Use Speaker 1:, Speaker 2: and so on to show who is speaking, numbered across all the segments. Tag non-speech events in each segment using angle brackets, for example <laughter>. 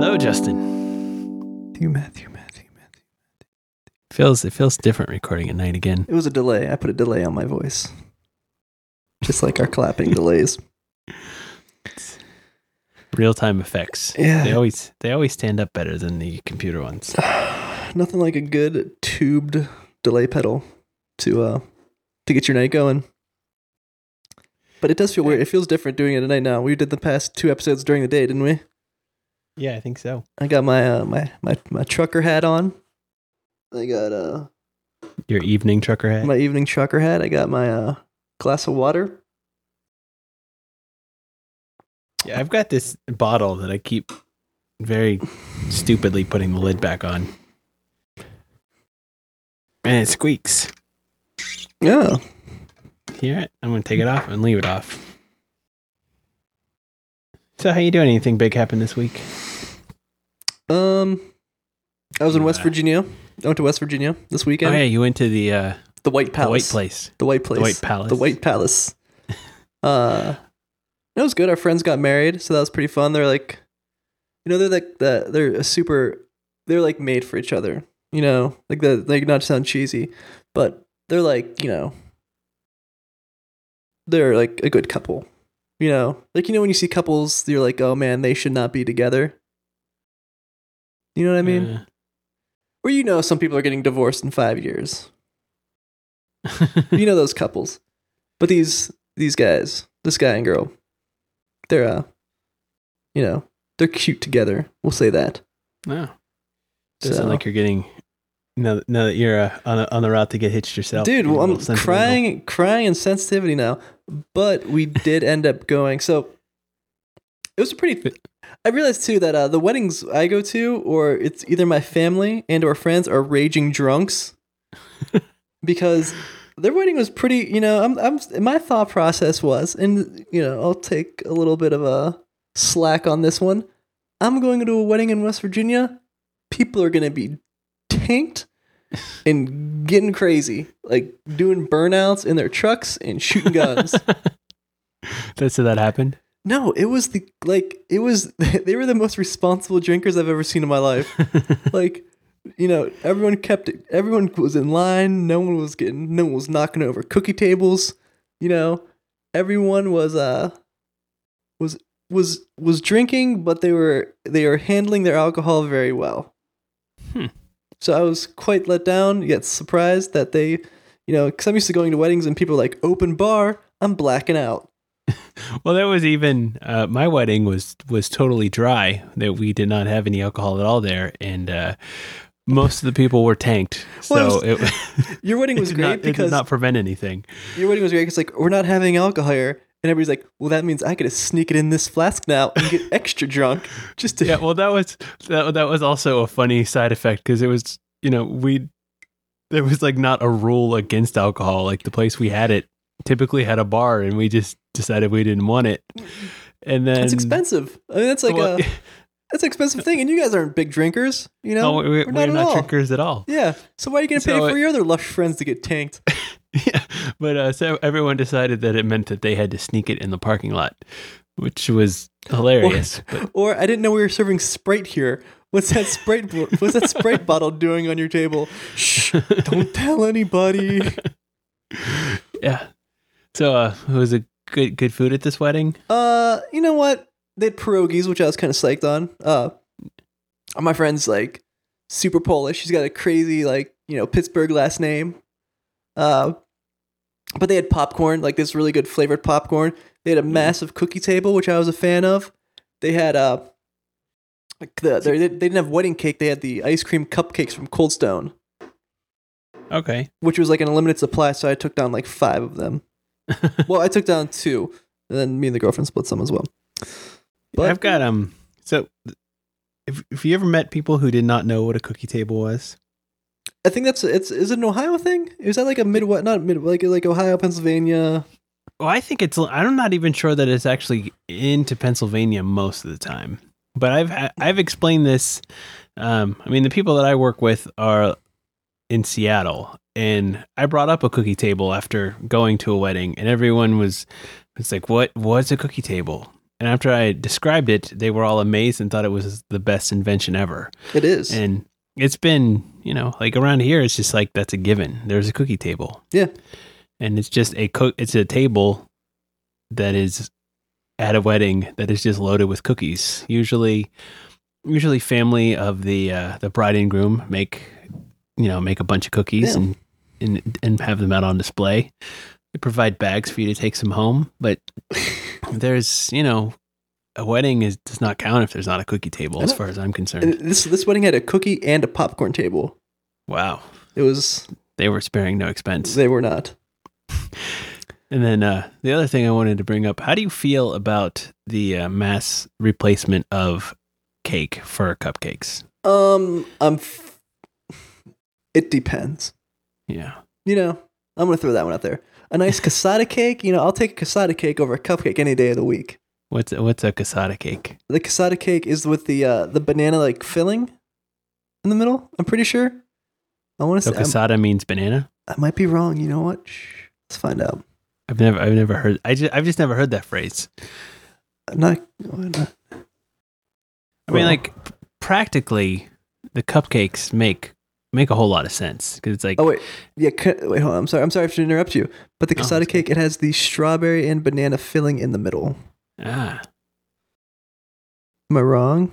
Speaker 1: Hello, Justin.
Speaker 2: Matthew, Matthew, Matthew, Matthew.
Speaker 1: Feels it feels different recording at night again.
Speaker 2: It was a delay. I put a delay on my voice. Just like our clapping delays.
Speaker 1: Real time effects.
Speaker 2: Yeah.
Speaker 1: They always they always stand up better than the computer ones. <sighs>
Speaker 2: Nothing like a good tubed delay pedal to uh to get your night going. But it does feel weird. It feels different doing it at night now. We did the past two episodes during the day, didn't we?
Speaker 1: Yeah, I think so.
Speaker 2: I got my uh, my my my trucker hat on. I got uh
Speaker 1: Your evening trucker hat.
Speaker 2: my evening trucker hat. I got my uh glass of water.
Speaker 1: yeah, I've got this bottle that I keep very <laughs> stupidly putting the lid back on. And it squeaks.
Speaker 2: Yeah.
Speaker 1: Hear it? I'm gonna take it off and leave it off. So how you doing? Anything big happened this week?
Speaker 2: Um I was in West Virginia. I went to West Virginia this weekend.
Speaker 1: Oh yeah, you went to the uh
Speaker 2: The White
Speaker 1: the
Speaker 2: Palace.
Speaker 1: White Place.
Speaker 2: The White Place.
Speaker 1: The White Palace.
Speaker 2: The White Palace. <laughs> uh, it was good. Our friends got married, so that was pretty fun. They're like, you know, they're like the they're a super. They're like made for each other. You know, like the like not to sound cheesy, but they're like you know, they're like a good couple. You know, like you know when you see couples, you're like, oh man, they should not be together. You know what I mean? Or you know, some people are getting divorced in five years. you know those <laughs> couples. But these these guys, this guy and girl, they're uh you know, they're cute together. We'll say that.
Speaker 1: no. Doesn't
Speaker 2: So-
Speaker 1: like you're getting now, now that you're uh, on, a, on the route to get hitched yourself.
Speaker 2: Dude, well, I'm crying crying and sensitivity now. But we did end up going. So it was a pretty I realized too that uh, the weddings I go to, or it's either my family and or friends are raging drunks, <laughs> because their wedding was pretty. You know, I'm, I'm my thought process was, and you know, I'll take a little bit of a slack on this one. I'm going to a wedding in West Virginia. People are going to be tanked and getting crazy, like doing burnouts in their trucks and shooting guns. <laughs>
Speaker 1: That's so that happened.
Speaker 2: No, it was the like it was <laughs> they were the most responsible drinkers I've ever seen in my life. <laughs> like, you know, everyone kept it everyone was in line, no one was getting no one was knocking over cookie tables, you know. Everyone was uh was was was drinking, but they were they were handling their alcohol very well.
Speaker 1: Hmm.
Speaker 2: So I was quite let down, yet surprised that they, you know, because I'm used to going to weddings and people are like open bar. I'm blacking out. <laughs>
Speaker 1: Well, that was even uh, my wedding was was totally dry. That we did not have any alcohol at all there, and uh, most of the people were tanked.
Speaker 2: Well,
Speaker 1: So it, <laughs>
Speaker 2: Your wedding <laughs> was great
Speaker 1: not, it did
Speaker 2: because
Speaker 1: not prevent anything.
Speaker 2: Your wedding was great because like we're not having alcohol here, and everybody's like, "Well, that means I gotta sneak it in this flask now and get extra drunk just to."
Speaker 1: Yeah, well, that was that, that was also a funny side effect because it was you know we there was like not a rule against alcohol. Like the place we had it typically had a bar, and we just decided we didn't want it. And then
Speaker 2: it's expensive. I mean, that's like
Speaker 1: Well,
Speaker 2: a <laughs> that's an expensive thing, and you guys aren't big drinkers, you know.
Speaker 1: no, we, we're,
Speaker 2: We're
Speaker 1: not,
Speaker 2: not at
Speaker 1: drinkers at all.
Speaker 2: Yeah, so why are you gonna pay
Speaker 1: So
Speaker 2: for your other lush friends to get tanked? <laughs>
Speaker 1: yeah, but uh, so everyone decided that it meant that they had to sneak it in the parking lot, which was hilarious. but
Speaker 2: Or I didn't know we were serving Sprite here. What's that Sprite? What's that Sprite <laughs> bottle doing on your table? Shh! Don't tell anybody.
Speaker 1: yeah, so uh, it was a good good food at this wedding.
Speaker 2: Uh, you know what? They had pierogies, which I was kind of psyched on. Uh, my friend's like super Polish. She's got a crazy like you know Pittsburgh last name. Uh, but they had popcorn, like this really good flavored popcorn. They had a massive cookie table, which I was a fan of. They had uh, like the they, they didn't have wedding cake. They had the ice cream cupcakes from Cold Stone,
Speaker 1: Okay,
Speaker 2: which was like an unlimited supply. So I took down like five of them. <laughs> well, I took down two, and then me and the girlfriend split some as well. But-
Speaker 1: I've got um. So, if if you ever met people who did not know what a cookie table was,
Speaker 2: I think that's it's is it an Ohio thing? Is that like a Midwest, not mid like like Ohio, Pennsylvania?
Speaker 1: well, I think it's. I'm not even sure that it's actually into Pennsylvania most of the time. But I've I've explained this. Um, I mean, the people that I work with are in Seattle, and I brought up a cookie table after going to a wedding, and everyone was it's like, "What? What's a cookie table?" and after I described it, they were all amazed and thought it was the best invention ever.
Speaker 2: It is.
Speaker 1: And it's been, you know, like around here, it's just like that's a given. There's a cookie table.
Speaker 2: Yeah.
Speaker 1: And it's just a cook. It's a table that is at a wedding that is just loaded with cookies. Usually, usually family of the uh, the bride and groom make, you know, make a bunch of cookies
Speaker 2: Yeah.
Speaker 1: and and and have them out on display. They provide bags for you to take some home, but <laughs> there's, you know, a wedding is does not count if there's not a cookie table, as far as I'm concerned.
Speaker 2: And this this wedding had a cookie and a popcorn table.
Speaker 1: Wow.
Speaker 2: It was
Speaker 1: They were sparing no expense.
Speaker 2: they were not.
Speaker 1: And then uh, the other thing I wanted to bring up: How do you feel about the uh, mass replacement of cake for cupcakes?
Speaker 2: Um, I'm. F- it depends.
Speaker 1: Yeah,
Speaker 2: You know, I'm gonna throw that one out there. A nice cassata cake. You know, I'll take a cassata cake over a cupcake any day of the week.
Speaker 1: what's a, what's a cassata cake?
Speaker 2: The cassata cake is with the uh, the banana like filling in the middle. I'm pretty sure. I want to
Speaker 1: So
Speaker 2: say I'm-
Speaker 1: cassata means banana.
Speaker 2: I might be wrong. You know what? Shh. Let's find out.
Speaker 1: I've never I've never heard. I just I've just never heard that phrase.
Speaker 2: I'm not. I'm not-
Speaker 1: I mean,
Speaker 2: Well,
Speaker 1: like practically, the cupcakes make make a whole lot of sense because it's like
Speaker 2: Oh wait, yeah. Wait, hold on. I'm sorry. I'm sorry to interrupt you. But the
Speaker 1: Oh,
Speaker 2: cassata
Speaker 1: that's
Speaker 2: cake, it has the strawberry and banana filling in the middle.
Speaker 1: ah
Speaker 2: Am I wrong?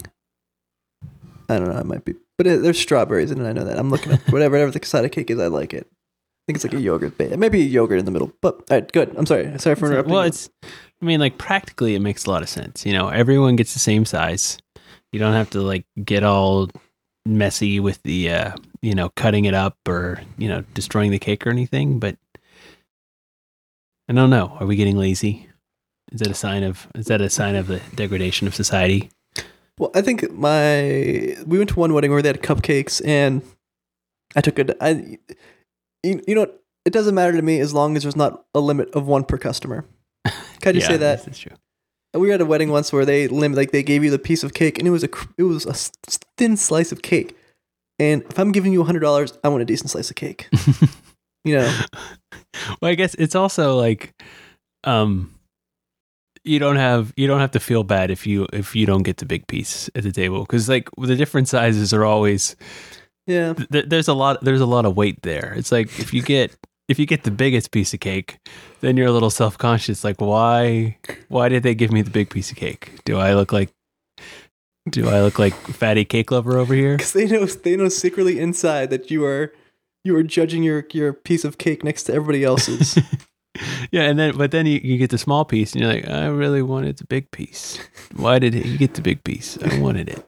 Speaker 2: I don't know. It might be, but it, there's strawberries in it. I know that. I'm looking at <laughs> whatever whatever the cassata cake is. I like it. I think it's like a yogurt. Ba- maybe a yogurt in the middle. But all right, good. I'm sorry. Sorry for interrupting.
Speaker 1: well,
Speaker 2: you.
Speaker 1: it's. I mean, like practically, it makes a lot of sense. You know, everyone gets the same size. You don't have to like get all messy with the, uh, you know, cutting it up or you know destroying the cake or anything. But I don't know. Are we getting lazy? Is that a sign of? Is that a sign of the degradation of society?
Speaker 2: Well, I think my we went to one wedding where they had cupcakes, and I took a. I, you, you know, what? it doesn't matter to me as long as there's not a limit of one per customer. Can I just <laughs>
Speaker 1: yeah,
Speaker 2: say that?
Speaker 1: This is true.
Speaker 2: We were at a wedding once where they limit, like they gave you the piece of cake, and it was a cr- it was a thin slice of cake. And if I'm giving you hundred dollars, I want a decent slice of cake. <laughs> You know,
Speaker 1: well, I guess it's also like, um, you don't have you don't have to feel bad if you if you don't get the big piece at the table because like the different sizes are always
Speaker 2: yeah.
Speaker 1: th- there's a lot there's a lot of weight there. It's like if you get if you get the biggest piece of cake, then you're a little self conscious. Like why why did they give me the big piece of cake? Do I look like do I look like fatty cake lover over here?
Speaker 2: Because they know they know secretly inside that you are you are judging your your piece of cake next to everybody else's. <laughs>
Speaker 1: yeah, and then but then you, you get the small piece and you're like, I really wanted the big piece. Why did he get the big piece? I wanted it.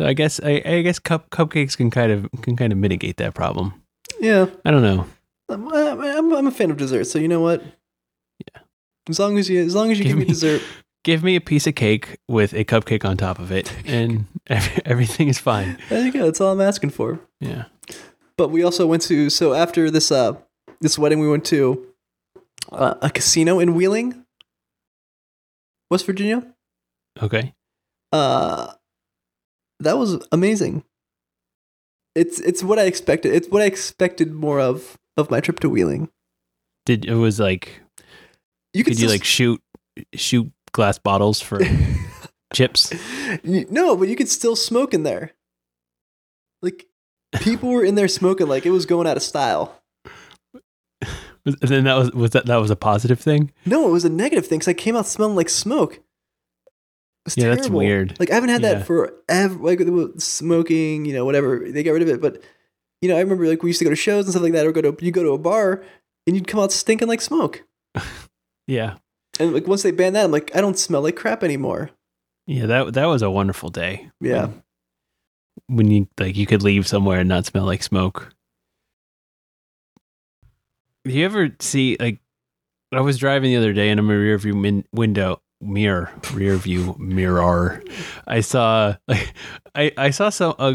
Speaker 1: So I guess I, I guess cup cupcakes can kind of can kind of mitigate that problem.
Speaker 2: yeah,
Speaker 1: I don't know.
Speaker 2: I'm, I'm I'm a fan of dessert, so you know what?
Speaker 1: Yeah.
Speaker 2: As long as you as long as you
Speaker 1: Give
Speaker 2: give, me
Speaker 1: me-
Speaker 2: dessert, <laughs>
Speaker 1: Give me a piece of cake with a cupcake on top of it, and <laughs> ev- everything is fine.
Speaker 2: there you go. That's all I'm asking for.
Speaker 1: Yeah.
Speaker 2: But we also went to so after this uh this wedding we went to uh, a casino in Wheeling, West Virginia.
Speaker 1: Okay.
Speaker 2: Uh that was amazing. It's it's what I expected. It's what I expected more of of my trip to Wheeling.
Speaker 1: Did it was like
Speaker 2: You
Speaker 1: could you like shoot shoot glass bottles for <laughs> chips?
Speaker 2: No, but you could still smoke in there. Like people were in there smoking like it was going out of style.
Speaker 1: And then that was was that that was a positive thing?
Speaker 2: No, it was a negative thing because I came out smelling like smoke.
Speaker 1: Yeah, that's
Speaker 2: terrible.
Speaker 1: weird.
Speaker 2: Like I haven't had
Speaker 1: Yeah.
Speaker 2: that forever. Like smoking, you know, whatever. They got rid of it, but you know, I remember like we used to go to shows and stuff like that, or go to you go to a bar and you'd come out stinking like smoke. <laughs>
Speaker 1: Yeah.
Speaker 2: And like once they banned that, I'm like, I don't smell like crap anymore.
Speaker 1: Yeah, that that was a wonderful day.
Speaker 2: Yeah.
Speaker 1: When, when you like you could leave somewhere and not smell like smoke. Do you ever see like I was driving the other day in a rear view min- window mirror rear view mirror. I saw like <laughs> I I saw some uh,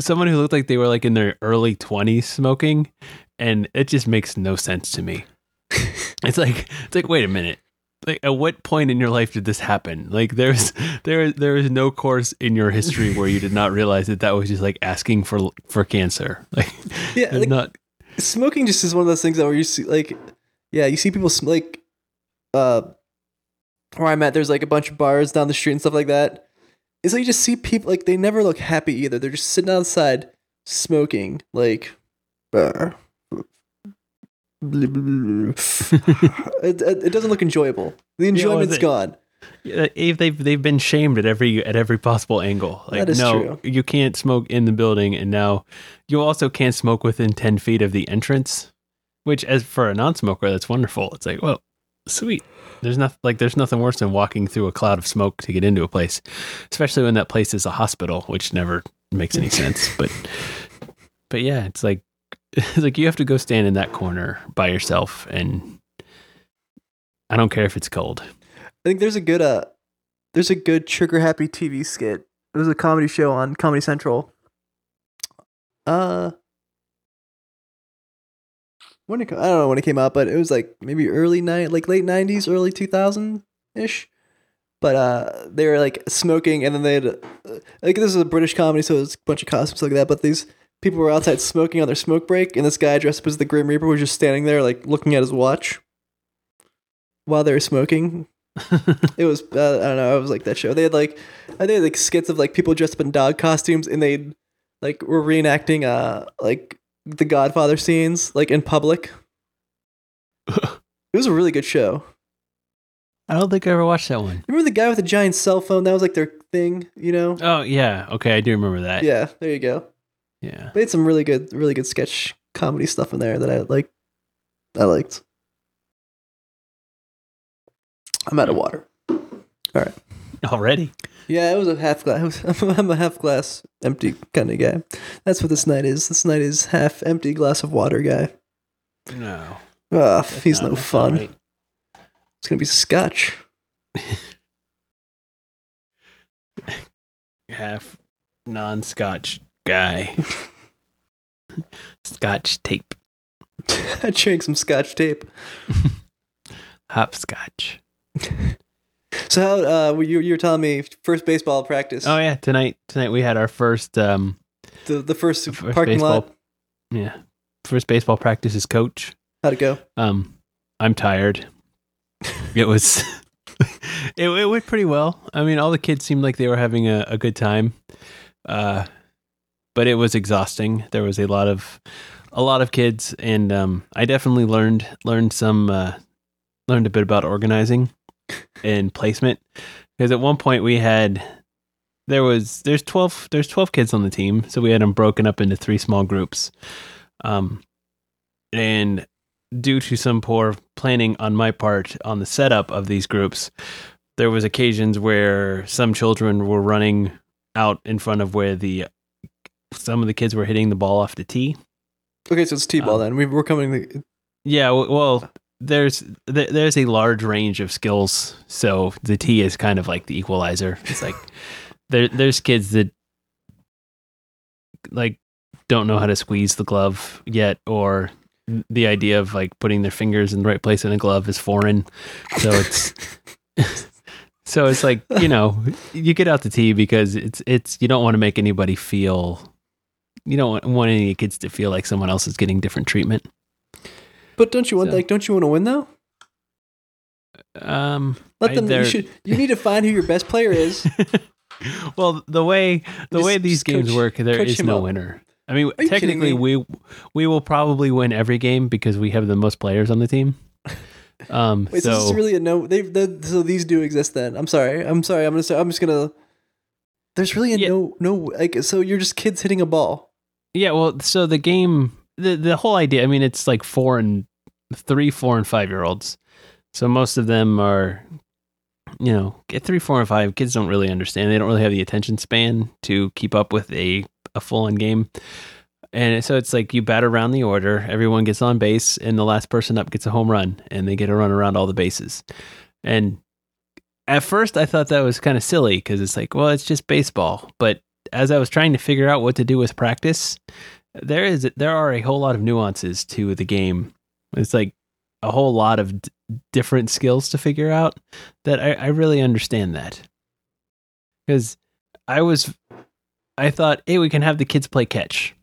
Speaker 1: someone who looked like they were like in their early 20s smoking and it just makes no sense to me. <laughs> it's like it's like wait a minute. Like at what point in your life did this happen? Like there's there there is no course in your history where you did not realize that that was just like asking for for cancer. <laughs> Like
Speaker 2: Yeah, like,
Speaker 1: not
Speaker 2: smoking just is one of those things that where you see like, yeah, you see people sm- like, uh, where I'm at, there's like a bunch of bars down the street and stuff like that. It's like you just see people like they never look happy either. They're just sitting outside smoking, like. <laughs> it, it, doesn't look enjoyable. The enjoyment's
Speaker 1: they-
Speaker 2: gone.
Speaker 1: Yeah, They've they've they've been shamed at every at every possible angle. Like
Speaker 2: That is
Speaker 1: no,
Speaker 2: true.
Speaker 1: you can't smoke in the building, and now you also can't smoke within ten feet of the entrance. Which, as for a non-smoker, that's wonderful. It's like, well, sweet. There's nothing like there's nothing worse than walking through a cloud of smoke to get into a place, especially when that place is a hospital, which never makes any sense. <laughs> But but yeah, it's like <laughs> it's like you have to go stand in that corner by yourself, and I don't care if it's cold.
Speaker 2: I think there's a good uh there's a good trigger happy TV skit. It was a comedy show on Comedy Central. Uh when it I don't know when it came out, but it was like maybe early night like late 90s, early 2000 ish. But uh they were like smoking and then they had uh, like this is a British comedy so it's a bunch of costumes like that, but these people were outside smoking on their smoke break and this guy dressed up as the Grim Reaper was just standing there like looking at his watch while they were smoking <laughs> it was uh, I don't know. I was like that show. They had like I think like skits of like people dressed up in dog costumes and they like were reenacting uh like the Godfather scenes like in public. <laughs> It was a really good show.
Speaker 1: I don't think I ever watched that one.
Speaker 2: Remember the guy with the giant cell phone? That was like their thing, you know?
Speaker 1: Oh yeah, okay, I do remember that.
Speaker 2: Yeah, there you go.
Speaker 1: yeah.
Speaker 2: They had some really good, really good sketch comedy stuff in there that I like. I liked. I'm out of water. All right.
Speaker 1: Already.
Speaker 2: Yeah, it was a half glass. <laughs> I'm a half glass empty kind of guy. That's what this night is. This night is half empty glass of water guy.
Speaker 1: No,
Speaker 2: Ah,
Speaker 1: that's
Speaker 2: he's
Speaker 1: not-
Speaker 2: no fun.
Speaker 1: right.
Speaker 2: It's gonna be scotch. <laughs>
Speaker 1: Half non-scotch guy. <laughs> Scotch tape,
Speaker 2: I drank some scotch tape.
Speaker 1: hopscotch.
Speaker 2: So how uh you you were telling me first baseball practice?
Speaker 1: Oh yeah, tonight tonight we had our first um
Speaker 2: the the first,
Speaker 1: first
Speaker 2: parking
Speaker 1: baseball
Speaker 2: lot.
Speaker 1: yeah first baseball practice as coach.
Speaker 2: How'd it go?
Speaker 1: Um, I'm tired. <laughs> It was <laughs> it, it went pretty well. I mean, all the kids seemed like they were having a, a good time. Uh, but it was exhausting. There was a lot of a lot of kids, and um, I definitely learned learned some uh, learned a bit about organizing and placement. Because at one point we had there was there's twelve there's twelve kids on the team, so we had them broken up into three small groups. Um, and due to some poor planning on my part on the setup of these groups, there was occasions where some children were running out in front of where the some of the kids were hitting the ball off the tee.
Speaker 2: Okay, so it's T-ball
Speaker 1: Um,
Speaker 2: then. We, we're coming. To,
Speaker 1: Yeah, well, there's th- there's a large range of skills, so the tee is kind of like the equalizer. It's like <laughs> there there's kids that like don't know how to squeeze the glove yet, or the idea of like putting their fingers in the right place in a glove is foreign. So it's <laughs> so it's like you know you get out the tee because it's it's you don't want to make anybody feel you don't want any kids to feel like someone else is getting different treatment.
Speaker 2: But don't you want
Speaker 1: So-
Speaker 2: like don't you want to win though?
Speaker 1: Um,
Speaker 2: Let
Speaker 1: I-
Speaker 2: them. You should. You need to find who your best player is. <laughs>
Speaker 1: well, the way the
Speaker 2: Just-
Speaker 1: way these games
Speaker 2: coach-
Speaker 1: work, there is no
Speaker 2: up.
Speaker 1: winner. I mean, technically,
Speaker 2: me?
Speaker 1: we we will probably win every game because we have the most players on the team. <laughs> Um,
Speaker 2: Wait, so, this is really a no. They the, so these do exist then. I'm sorry. I'm sorry. I'm gonna. Say, I'm just gonna. There's really a
Speaker 1: Yeah.
Speaker 2: no no like so you're just kids hitting a ball.
Speaker 1: yeah, well, so the game, the the whole idea. I mean, it's like four and three, four and five year olds. So most of them are, you know, get three, four, and five. Kids don't really understand. They don't really have the attention span to keep up with a a full on game. And so it's like you bat around the order, everyone gets on base, and the last person up gets a home run, and they get a run around all the bases. And at first, I thought that was kind of silly because it's like, well, it's just baseball. But as I was trying to figure out what to do with practice, there is there are a whole lot of nuances to the game. It's like a whole lot of d- different skills to figure out that I, I really understand that because I was I thought, hey, we can have the kids play catch,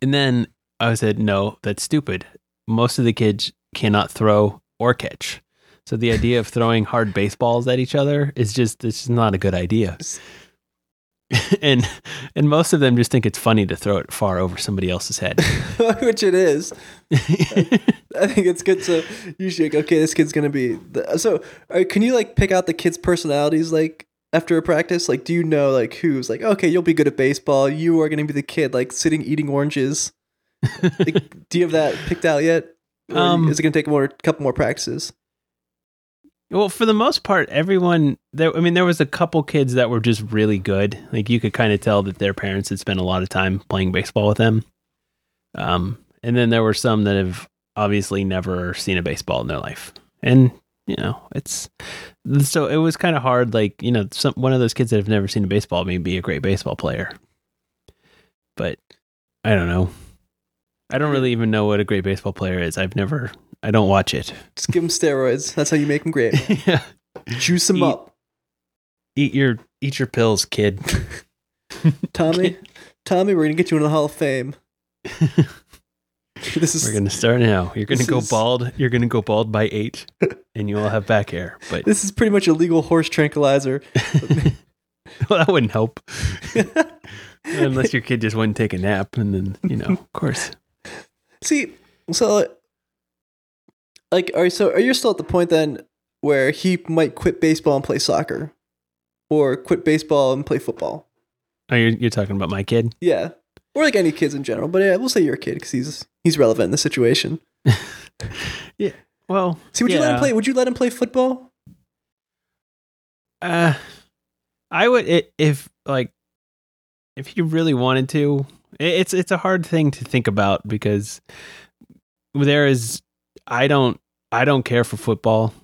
Speaker 1: and then I said, no, that's stupid. Most of the kids cannot throw or catch, So the idea of throwing hard baseballs at each other is just it's just not a good idea. <laughs> and and most of them just think it's funny to throw it far over somebody else's head. <laughs>
Speaker 2: Which it is. I think it's good to usually like, okay, this kid's gonna be. The, so, uh, can you like pick out the kids' personalities like after a practice? Like, do you know like who's like okay, you'll be good at baseball. You are gonna be the kid like sitting eating oranges. <laughs> like, do you have that picked out yet?
Speaker 1: Um,
Speaker 2: is it gonna take more couple more practices?
Speaker 1: Well, for the most part, everyone there. I mean, there was a couple kids that were just really good. Like you could kind of tell that their parents had spent a lot of time playing baseball with them. Um, and then there were some that have obviously never seen a baseball in their life, and you know, it's so it was kind of hard. Like you know, some one of those kids that have never seen a baseball may be a great baseball player, but I don't know. I don't really even know what a great baseball player is. I've never. I don't watch it.
Speaker 2: Just give them steroids. That's how you make them great. <laughs>
Speaker 1: yeah.
Speaker 2: Juice them
Speaker 1: Eat-
Speaker 2: up,
Speaker 1: Eat your eat your pills, kid. <laughs>
Speaker 2: Tommy. <laughs> Tommy, we're gonna get you in the Hall of Fame. this is
Speaker 1: We're gonna start now. You're gonna go
Speaker 2: is-
Speaker 1: bald. You're gonna go bald by eight, and you all have back hair. But
Speaker 2: this is pretty much a legal horse tranquilizer.
Speaker 1: well, that wouldn't help, unless your kid just wouldn't take a nap, and then you know, of course.
Speaker 2: See, so like, are so are you still at the point then where he might quit baseball and play soccer, or quit baseball and play football?
Speaker 1: Oh, you're you're talking about my kid?
Speaker 2: Yeah, or like any kids in general. But yeah, we'll say your kid because he's he's relevant in the situation. <laughs> Yeah.
Speaker 1: Well,
Speaker 2: See, would you let him play? Would you let him play football?
Speaker 1: Uh, I would if like if you really wanted to. It's it's a hard thing to think about because there is I don't I don't care for football.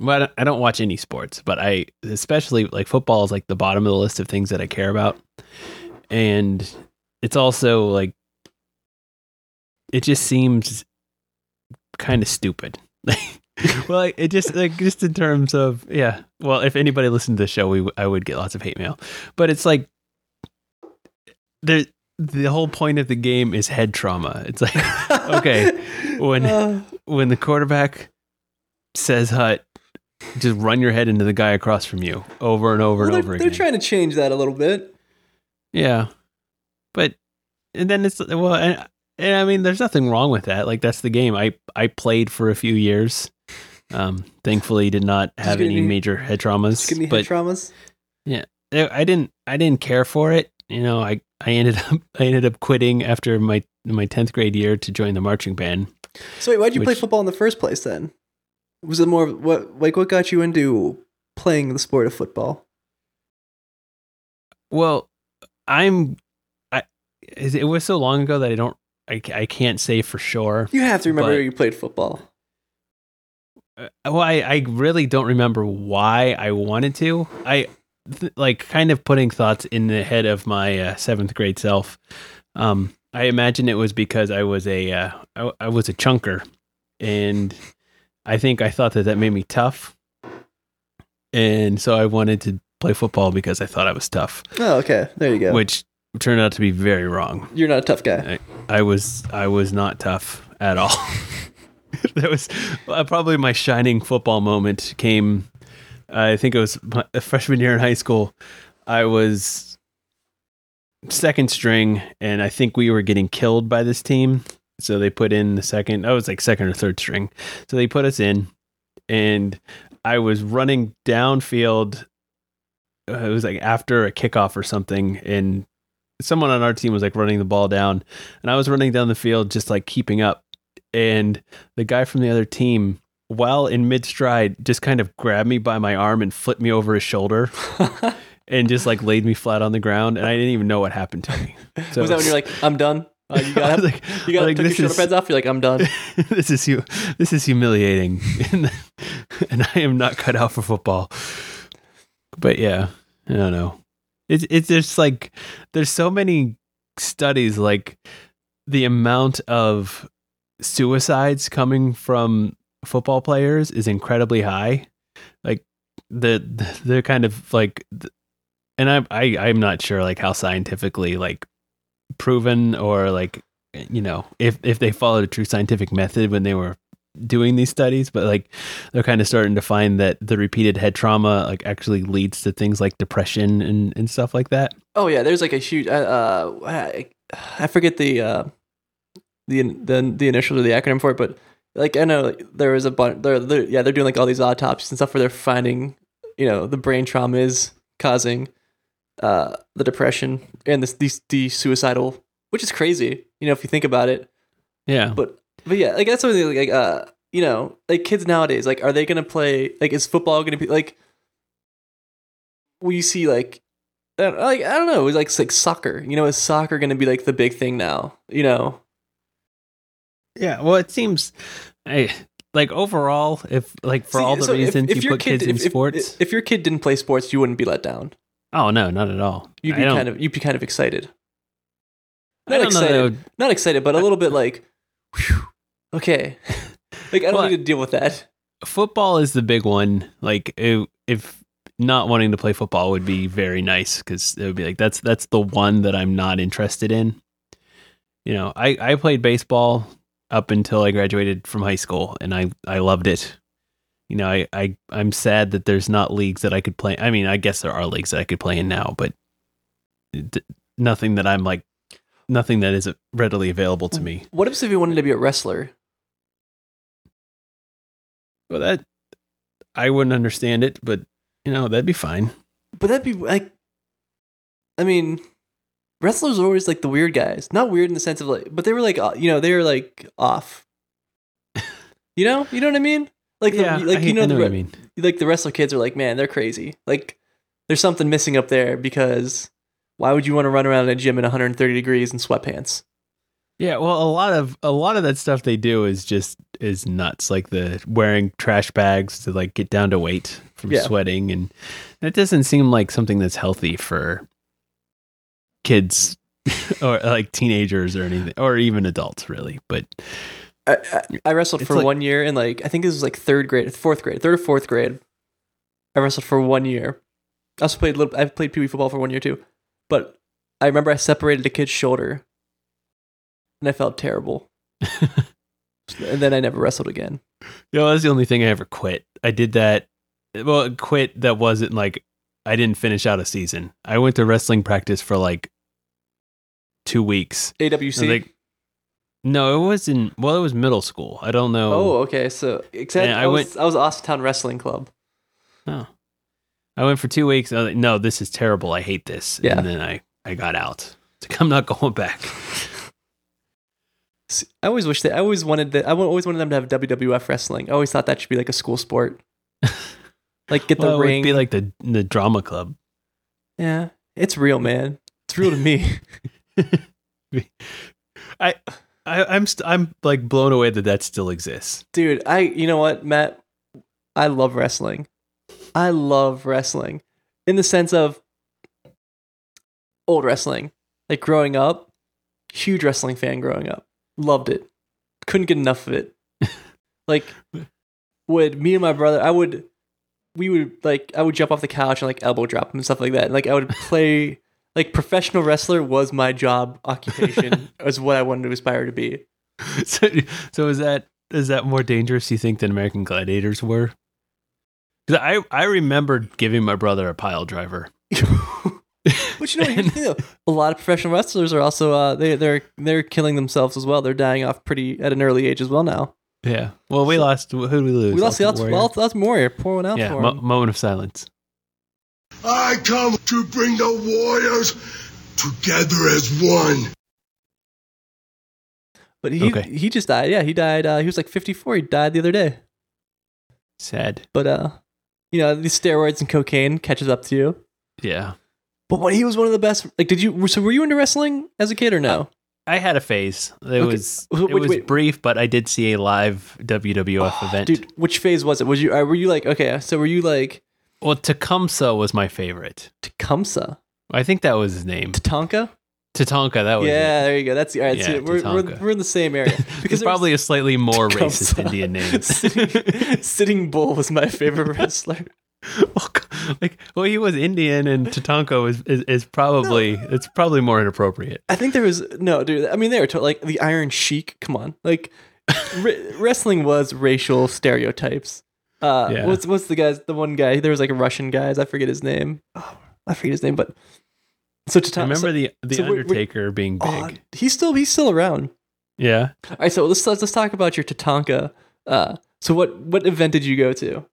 Speaker 1: But I don't watch any sports, but I especially like football is like the bottom of the list of things that I care about. And it's also like it just seems kind of stupid. <laughs> well, it just like just in terms of yeah. Well, if anybody listened to the show, we I would get lots of hate mail. But it's like the the whole point of the game is head trauma. It's like <laughs> Okay, when-
Speaker 2: Uh,
Speaker 1: when the quarterback says hut, just run your head into the guy across from you over and over
Speaker 2: well,
Speaker 1: and over again.
Speaker 2: they're trying to change that a little bit.
Speaker 1: Yeah, but and then it's well, and, and I mean, there's nothing wrong with that. Like that's the game. I I played for a few years. Um, thankfully, did not have any
Speaker 2: any-
Speaker 1: major head traumas.
Speaker 2: Give me head traumas.
Speaker 1: I I didn't I didn't care for it. You know, I I ended <laughs> up I ended up quitting after my my tenth grade year to join the marching band.
Speaker 2: So wait, why did you play football in the first place then? Was it more of what like what got you into playing the sport of football?
Speaker 1: Well, I'm I it it was so long ago that I don't I, I can't say for sure.
Speaker 2: You have to remember
Speaker 1: But-
Speaker 2: you played football.
Speaker 1: Uh, well, I, I really don't remember why I wanted to. I th- like kind of putting thoughts in the head of my uh, seventh grade self. Um, I imagine it was because I was a uh, I, I was a chunker, and I think I thought that that made me tough, and so I wanted to play football because I thought I was tough,
Speaker 2: Oh, okay. There you go.
Speaker 1: which turned out to be very wrong.
Speaker 2: You're not a tough guy.
Speaker 1: I was I was not tough at all. <laughs> that was uh, probably my shining football moment. Came, I think it was my freshman year in high school. I was second string, and I think we were getting killed by this team. So they put in the second. I was like second or third string. So they put us in, and I was running downfield. Uh, it was like after a kickoff or something, and someone on our team was like running the ball down and I was running down the field just like keeping up and the guy from the other team while in mid stride just kind of grabbed me by my arm and flipped me over his shoulder <laughs> and just like laid me flat on the ground and I didn't even know what happened to me. So
Speaker 2: was that when you're like, I'm done? Uh, you got <laughs>
Speaker 1: like,
Speaker 2: you got
Speaker 1: like,
Speaker 2: took your shoulder
Speaker 1: is-
Speaker 2: pads off. You're like, I'm done. <laughs>
Speaker 1: this is hu- this is humiliating and, and I am not cut out for football. But yeah, I don't know. It's it's just like there's so many studies like the amount of suicides coming from football players is incredibly high. Like the the, the kind of like and I I I'm not sure like how scientifically like proven or like you know if if they followed a true scientific method when they were doing these studies, but like they're kind of starting to find that the repeated head trauma like actually leads to things like depression and, and stuff like that.
Speaker 2: Oh yeah, there's like a huge. Uh, uh I, I forget the uh, the the the initials or the acronym for it, but like I know like, there was a bunch. They're, they're yeah they're doing like all these autopsies and stuff where they're finding you know the brain trauma is causing uh the depression and this these the suicidal, which is crazy. You know if you think about it.
Speaker 1: Yeah,
Speaker 2: But but yeah, like that's something like uh you know like kids nowadays like are they gonna play like is football gonna be like we see like I like I don't know it's like it's like soccer you know is soccer gonna be like the big thing now you know
Speaker 1: yeah. Well, it seems, I like overall, if like for
Speaker 2: See,
Speaker 1: all the
Speaker 2: so
Speaker 1: reasons
Speaker 2: if
Speaker 1: you
Speaker 2: your
Speaker 1: put kids
Speaker 2: kid-
Speaker 1: in
Speaker 2: if- if-
Speaker 1: sports.
Speaker 2: if your kid didn't play sports you wouldn't be let down
Speaker 1: oh no, not at all.
Speaker 2: you'd be kind of you'd be kind of excited not
Speaker 1: don't know that I
Speaker 2: excited
Speaker 1: would-
Speaker 2: not excited but a little bit like whew, okay <laughs> like I don't
Speaker 1: Well,
Speaker 2: need to deal with that
Speaker 1: football is the big one. Like if, if not wanting to play football would be very nice because it would be like that's that's the one that I'm not interested in. You know, I I played baseball up until I graduated from high school, and I I loved it. You know, I I I'm sad that there's not leagues that I could play. I mean, I guess there are leagues that I could play in now, but d- nothing that I'm like nothing that is readily available to me.
Speaker 2: what if if you wanted to be a wrestler
Speaker 1: Well, that I wouldn't understand it, but you know that'd be fine.
Speaker 2: But that'd be like, I mean, wrestlers are always like the weird guys. Not weird in the sense of like, but they were like, uh, you know, they were like off. <laughs> You know, you know what I mean? Like, the,
Speaker 1: yeah,
Speaker 2: like
Speaker 1: I,
Speaker 2: you know,
Speaker 1: I know
Speaker 2: the, re-
Speaker 1: mean.
Speaker 2: like the wrestler kids are like, man, they're crazy. Like, there's something missing up there because why would you want to run around in a gym in 130 degrees in sweatpants?
Speaker 1: Yeah, well, a lot of a lot of that stuff they do is just is nuts, like the wearing trash bags to like get down to weight from
Speaker 2: Yeah.
Speaker 1: sweating, and that doesn't seem like something that's healthy for kids <laughs> or like teenagers or anything, or even adults, really. But
Speaker 2: I, I, I wrestled for
Speaker 1: like-
Speaker 2: one year in like I think this was like third grade, fourth grade, third or fourth grade. I wrestled for one year. I also played little. I played pee wee football for one year too, but I remember I separated a kid's shoulder, and I felt terrible. <laughs> and then I never wrestled again.
Speaker 1: you know, that's the only thing I ever quit. I did that. Well, quit that wasn't like I didn't finish out a season. I went to wrestling practice for like two weeks.
Speaker 2: AWC.
Speaker 1: Like, no, it wasn't. Well, it was middle school. I don't know.
Speaker 2: oh, okay. So.
Speaker 1: Yeah,
Speaker 2: I,
Speaker 1: I
Speaker 2: was I was Austintown Wrestling Club.
Speaker 1: Oh. I went for two weeks. I was like, no, this is terrible. I hate this.
Speaker 2: Yeah.
Speaker 1: And then I, I got out. It's like, I'm not going back. <laughs>
Speaker 2: I always wish that I always wanted that. I always wanted them to have WWF wrestling. I always thought that should be like a school sport. <laughs> like get
Speaker 1: well,
Speaker 2: the ring.
Speaker 1: be like the the drama club.
Speaker 2: Yeah, it's real, man. It's real to me. <laughs> <laughs>
Speaker 1: I, I I'm st- I'm like blown away that that still exists.
Speaker 2: Dude, I you know what, Matt? I love wrestling. I love wrestling. In the sense of old wrestling. Like growing up, huge wrestling fan growing up. Loved it. Couldn't get enough of it. <laughs> like would me and my brother I would we would like I would jump off the couch and like elbow drop him and stuff like that. And, like I would play like professional wrestler was my job occupation <laughs> was what I wanted to aspire to be.
Speaker 1: so, so is that is that more dangerous? You think than American Gladiators were? I I remember giving my brother a pile driver. <laughs>
Speaker 2: But you know, here's the thing, a lot of professional wrestlers are also uh, they they're they're killing themselves as well. They're dying off pretty at an early age as well now.
Speaker 1: Yeah. Well, we lost. Who did we lose?
Speaker 2: We lost the
Speaker 1: Ultimate
Speaker 2: Ultimate
Speaker 1: Warrior?
Speaker 2: Warrior. Ultimate Warrior. Pour one out
Speaker 1: Yeah.
Speaker 2: for
Speaker 1: Mo-
Speaker 2: him.
Speaker 1: moment of silence.
Speaker 3: I come to bring the warriors together as one.
Speaker 2: But he
Speaker 1: Okay.
Speaker 2: he just died. Yeah, he died. Uh, he was like 54. He died the other day.
Speaker 1: Sad.
Speaker 2: But uh, you know, these steroids and cocaine catches up to you.
Speaker 1: Yeah.
Speaker 2: But when he was one of the best, like, did you? So were you into wrestling as a kid or no?
Speaker 1: I had a phase. It was
Speaker 2: Wait,
Speaker 1: it was
Speaker 2: wait.
Speaker 1: brief, but I did see a live WWF <gasps> event.
Speaker 2: Dude, which phase was it? Was you? Uh, were you like okay? So were you like
Speaker 1: Well, Tecumseh was my favorite.
Speaker 2: Tecumseh,
Speaker 1: I think that was his name.
Speaker 2: Tatanka?
Speaker 1: Tatanka. That was
Speaker 2: Yeah,
Speaker 1: it.
Speaker 2: there you go. That's all right.
Speaker 1: Yeah,
Speaker 2: we're, we're we're in the same area <laughs>
Speaker 1: Because probably a slightly more racist Indian name. <laughs>
Speaker 2: Sitting, Sitting Bull was my favorite <laughs> wrestler. <laughs>
Speaker 1: like, well, he was Indian, and Tatanka is, is is probably it's probably more inappropriate.
Speaker 2: I think there was no dude. I mean, they were to, like the Iron Sheik. Come on, like Re- <laughs> wrestling was racial stereotypes. Uh,
Speaker 1: Yeah.
Speaker 2: what's what's the guy's the one guy? There was like a Russian guy. I forget his name. Oh, I forget his name, but so to
Speaker 1: I remember the the
Speaker 2: so we're- we're-
Speaker 1: Undertaker being big.
Speaker 2: oh, he's still he's still around.
Speaker 1: yeah.
Speaker 2: All right, so let's let's, let's talk about your Tatanka. Uh, so what what event did you go to?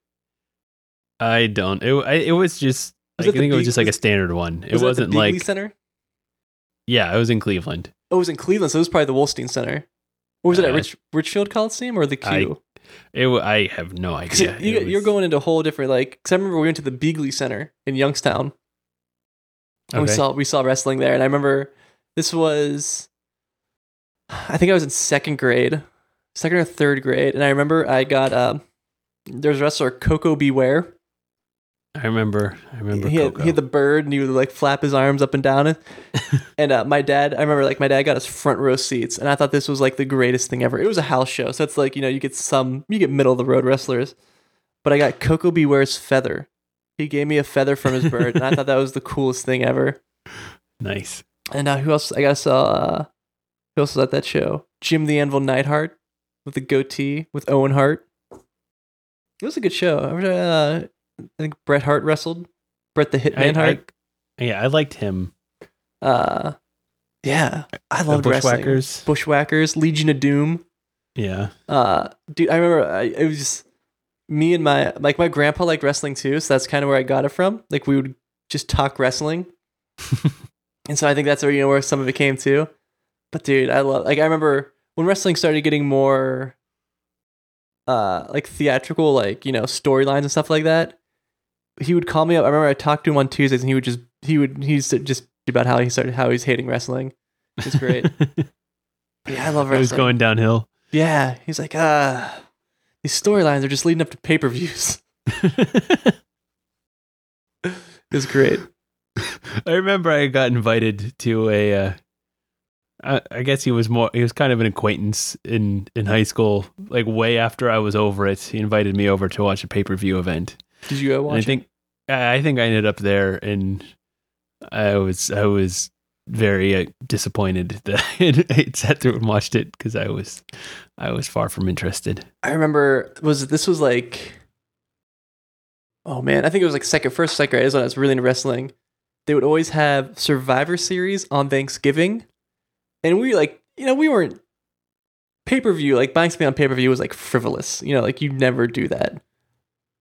Speaker 1: I don't. It it was just.
Speaker 2: Was
Speaker 1: I think it was just like a standard one. It
Speaker 2: Was
Speaker 1: wasn't
Speaker 2: the Beeghly
Speaker 1: like
Speaker 2: Center.
Speaker 1: yeah. It was in Cleveland.
Speaker 2: Oh, it was in Cleveland, so it was probably the Wolstein Center. Or was it at
Speaker 1: Uh,
Speaker 2: Rich, Richfield Coliseum or the Q?
Speaker 1: I, It. I have no <laughs> idea.
Speaker 2: you, you're going into a whole different like. Because I remember we went to the Beeghly Center in Youngstown, and we saw we saw wrestling there. And I remember this was, I think I was in second grade, second or third grade, and I remember I got um, there's a wrestler Koko B. Ware.
Speaker 1: I remember. I remember.
Speaker 2: he had,
Speaker 1: Koko.
Speaker 2: he had the bird and he would like flap his arms up and down <laughs> and uh, my dad i remember like my dad got us front row seats and i thought this was like the greatest thing ever it was a house show so it's like you know you get some you get middle of the road wrestlers but i got Koko B. Ware's feather he gave me a feather from his bird and i thought that was the coolest thing ever
Speaker 1: nice.
Speaker 2: and uh, who else i got saw uh, who else was at that show jim the anvil neidhart with the goatee with owen hart it was a good show uh, i think bret hart wrestled bret the
Speaker 1: I,
Speaker 2: hitman hart
Speaker 1: I, yeah, I liked him.
Speaker 2: Uh, yeah, I
Speaker 1: The
Speaker 2: loved wrestling.
Speaker 1: Bushwhackers.
Speaker 2: Bushwhackers, Legion of Doom.
Speaker 1: Yeah.
Speaker 2: Uh, dude, I remember I, it was just me and my like my grandpa liked wrestling too, so that's kind of where I got it from. Like we would just talk wrestling, <laughs> and so I think that's where you know where some of it came too. But dude, I love like I remember when wrestling started getting more uh like theatrical, like you know storylines and stuff like that. He would call me up. I remember I talked to him on Tuesdays, and he would just he would he's just about how he started how he's hating wrestling. It's great. <laughs> yeah, I love
Speaker 1: it
Speaker 2: wrestling.
Speaker 1: was going downhill.
Speaker 2: Yeah, he's like, ah, these storylines are just leading up to pay per views. <laughs> It's great. <laughs>
Speaker 1: I remember I got invited to a. Uh, I, I guess he was more. He was kind of an acquaintance in in high school. Like way after I was over it, he invited me over to watch a pay per view event.
Speaker 2: Did you go watch?
Speaker 1: And I think I I think I ended up there, and I was I was very uh, disappointed <laughs> that I sat through and watched it because I was I was far from interested.
Speaker 2: I remember was this was like, oh man, I think it was like second, first, second grade is when I was really into wrestling. They would always have Survivor Series on Thanksgiving, and we like, you know, we weren't pay per view. Like buying something on pay per view was like frivolous. You know, like you never do that.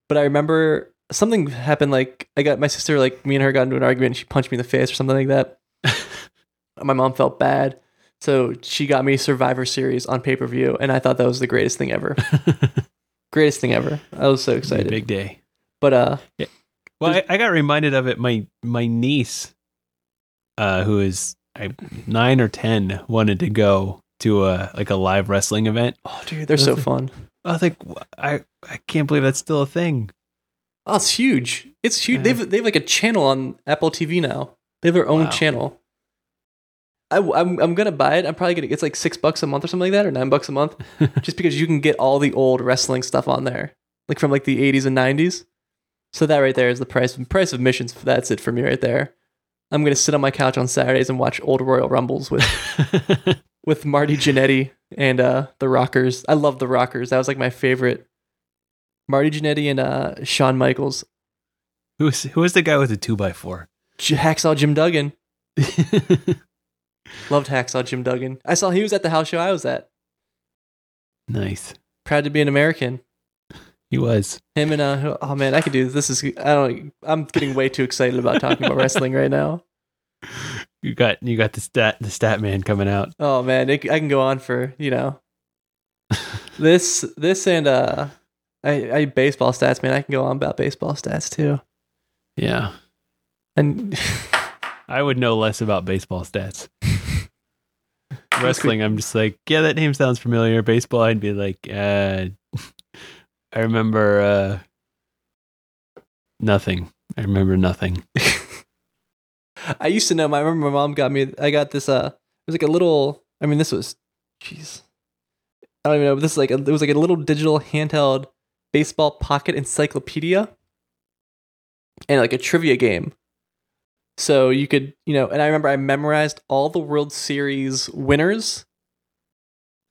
Speaker 2: But I remember something happened. Like I got my sister, like me and her got into an argument. and She punched me in the face or something like that. <laughs> my mom felt bad. So she got me Survivor Series on pay per view, and I thought that was the greatest thing ever. <laughs> greatest thing ever. I was so excited.
Speaker 1: Big day.
Speaker 2: But uh, yeah.
Speaker 1: Well, I, I got reminded of it. My my niece, uh, who is I, nine or ten, wanted to go to a like a live wrestling event.
Speaker 2: oh dude, they're so fun.
Speaker 1: I was like, I I can't believe that's still a thing.
Speaker 2: Oh, it's huge. It's huge.
Speaker 1: Yeah.
Speaker 2: They've they've like a channel on Apple TV now. They have their own
Speaker 1: Wow.
Speaker 2: channel. I, am I'm gonna buy it. I'm probably gonna. It's like six bucks a month or something like that, or nine bucks a month, <laughs> just because you can get all the old wrestling stuff on there, like from like the 80s and 90s. So that right there is the price price of missions. That's it for me right there. I'm gonna sit on my couch on Saturdays and watch old Royal Rumbles with <laughs> with Marty Jannetty and uh, the Rockers. I love the Rockers. That was like my favorite. Marty Jannetty and uh, Shawn Michaels.
Speaker 1: Who's who was the guy with the two by four?
Speaker 2: J- Hacksaw Jim Duggan. <laughs> Loved Hacksaw Jim Duggan. I saw he was at the house show I was at.
Speaker 1: nice.
Speaker 2: Proud to be an American.
Speaker 1: He was.
Speaker 2: Him and uh oh man, I could do this. This is I don't I'm getting way too excited about talking about wrestling right now. <laughs>
Speaker 1: You got you got the stat the stat man coming out.
Speaker 2: Oh man, it, I can go on for, you know. <laughs> this this and uh I I baseball stats, man. I can go on about baseball stats too.
Speaker 1: Yeah.
Speaker 2: And <laughs>
Speaker 1: I would know less about baseball stats. <laughs> Wrestling, I'm just like, yeah, that name sounds familiar. Baseball, I'd be like, uh, I remember uh, nothing. I remember nothing.
Speaker 2: I used to know. My, I remember my mom got me. I got this. Uh, it was like a little. I mean, this was, jeez, I don't even know. But this is like a, it was like a little digital handheld baseball pocket encyclopedia, and like a trivia game. So you could, you know, and I remember I memorized all the World Series winners.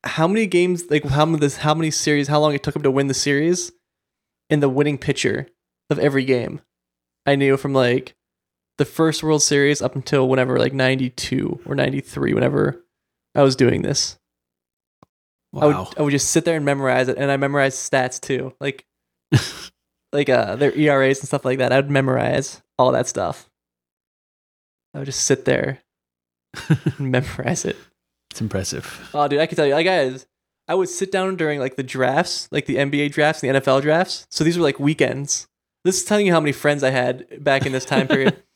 Speaker 2: how many games, like how many this, how many series, how long it took him to win the series, and the winning pitcher of every game. I knew from like the first World Series up until whenever like ninety two or ninety three, whenever I was doing this. I would I would just sit there and memorize it, and I memorized stats too, like <laughs> like uh their ERAs and stuff like that. I would memorize all that stuff. I would just sit there <laughs> and memorize it.
Speaker 1: It's impressive.
Speaker 2: Oh, dude, I can tell you, like guys, I would sit down during like the drafts, like the NBA drafts, and the NFL drafts. So these were like weekends. This is telling you how many friends I had back in this time period. <laughs>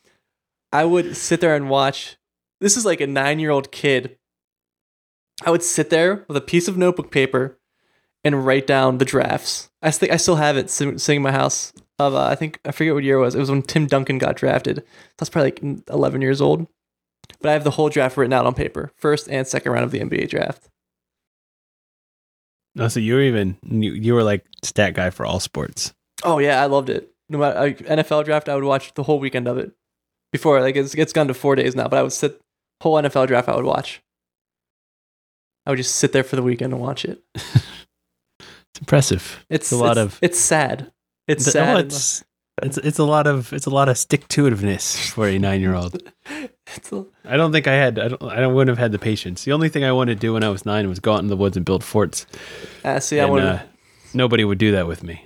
Speaker 2: I would sit there and watch. This is like a nine-year-old kid. I would sit there with a piece of notebook paper and write down the drafts. I think I still have it sitting in my house. Of uh, I think I forget what year it was. It was when Tim Duncan got drafted. That's probably like 11 years old. But I have the whole draft written out on paper, first and second round of the NBA draft.
Speaker 1: No, so you were even you, you were like stat guy for all sports.
Speaker 2: Oh yeah, I loved it. No matter like, NFL draft, I would watch the whole weekend of it. Before like it's it's gone to four days now, but I would sit whole NFL draft. I would watch. I would just sit there for the weekend and watch it. <laughs>
Speaker 1: It's impressive.
Speaker 2: It's
Speaker 1: a lot
Speaker 2: it's-
Speaker 1: of
Speaker 2: It's sad. It's
Speaker 1: the-
Speaker 2: sad.
Speaker 1: well, it's, it's it's a lot of it's a lot of stick to itiveness for a nine year old. <laughs> I don't think I had I don't I don't, wouldn't have had the patience. The only thing I wanted to do when I was nine was go out in the woods and build forts.
Speaker 2: uh, see, I
Speaker 1: and,
Speaker 2: want.
Speaker 1: uh, nobody would do that with me.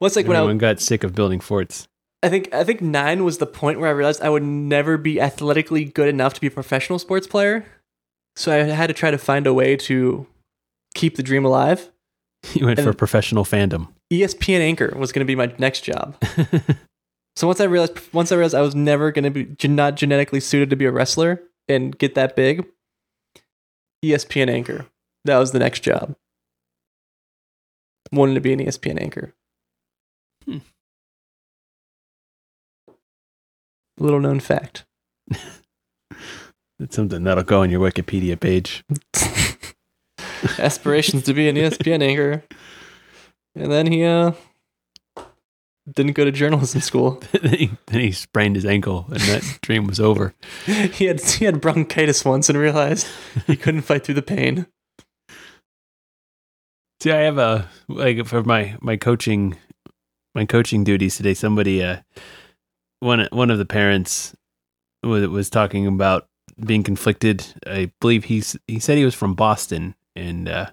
Speaker 2: What's like when I,
Speaker 1: got sick of building forts.
Speaker 2: I think I think nine was the point where I realized I would never be athletically good enough to be a professional sports player. So I had to try to find a way to keep the dream alive. <laughs>
Speaker 1: You went for
Speaker 2: And-
Speaker 1: professional fandom.
Speaker 2: ESPN anchor was going to be my next job. <laughs> So once I realized, once I realized I was never going to be gen- not genetically suited to be a wrestler and get that big, ESPN anchor. That was the next job. Wanted to be an ESPN anchor.
Speaker 1: Hmm.
Speaker 2: Little known fact.
Speaker 1: It's something that'll go on your Wikipedia page. <laughs>
Speaker 2: Aspirations to be an ESPN anchor, and then he uh didn't go to journalism school. <laughs>
Speaker 1: then, he, then he sprained his ankle, and that <laughs> dream was over.
Speaker 2: he had he had bronchitis once and realized he couldn't fight through the pain.
Speaker 1: See, I have a like for my my coaching my coaching duties today. Somebody, uh, one one of the parents was was talking about being conflicted. I believe he's he said he was from Boston, and uh,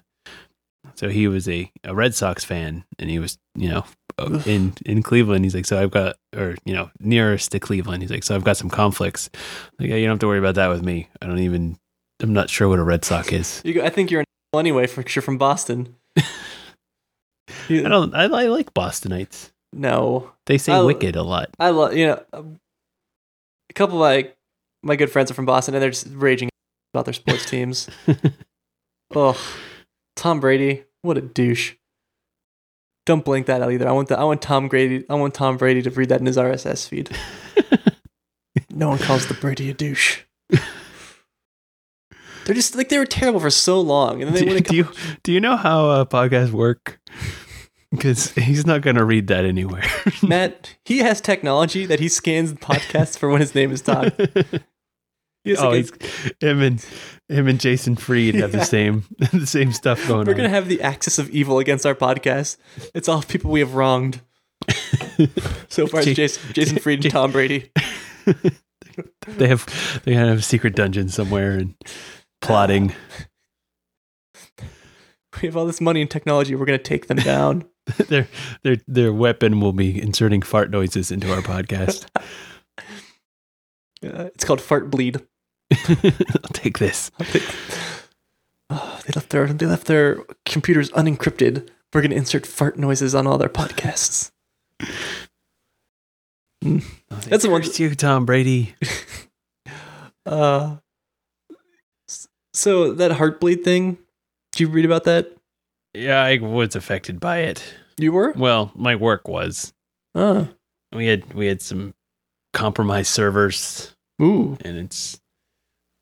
Speaker 1: so he was a, a Red Sox fan, and he was you know in in Cleveland. He's like, so I've got or you know nearest to Cleveland. He's like, so I've got some conflicts. Like, yeah, you don't have to worry about that with me. I don't even. I'm not sure what a Red Sox is.
Speaker 2: You I think you're an anyway for you're from Boston. <laughs>
Speaker 1: I don't. I, I like Bostonites.
Speaker 2: No,
Speaker 1: They say
Speaker 2: I-
Speaker 1: wicked a lot.
Speaker 2: I love you know a couple of like my good friends are from Boston and they're just raging about their sports <laughs> teams. <laughs> oh, Tom Brady, what a douche! Don't blink that out either. I want the, I want Tom Brady. I want Tom Brady to read that in his RSS feed. <laughs> no one calls the Brady a douche. They're just like they were terrible for so long, and then they
Speaker 1: do, do you do you know how uh, podcasts work? Because he's not going to read that anywhere. <laughs>
Speaker 2: Matt, he has technology that he scans podcasts for when his name is Todd. <laughs> He
Speaker 1: oh, he's, him and him and Jason Fried have
Speaker 2: Yeah.
Speaker 1: the same <laughs> the same stuff going on.
Speaker 2: We're gonna have the axis of evil against our podcast. It's all people we have wronged. So far, it's
Speaker 1: Ja-
Speaker 2: Jason, Jason Fried and Tom Brady.
Speaker 1: they have they have a secret dungeon somewhere and plotting.
Speaker 2: We have all this money and technology. We're gonna take them down. <laughs>
Speaker 1: their their their weapon will be inserting fart noises into our podcast. <laughs>
Speaker 2: Uh, it's called fart bleed.
Speaker 1: I'll take this.
Speaker 2: Oh, they left their they left their computers unencrypted. We're gonna insert fart noises on all their podcasts. That's the one-
Speaker 1: you, Tom Brady. <laughs>
Speaker 2: Uh, so that heartbleed thing. Did you read about that?
Speaker 1: Yeah, I was affected by it.
Speaker 2: You were.
Speaker 1: Well, my work was.
Speaker 2: Oh,
Speaker 1: We had we had some compromised servers,
Speaker 2: ooh.
Speaker 1: and it's.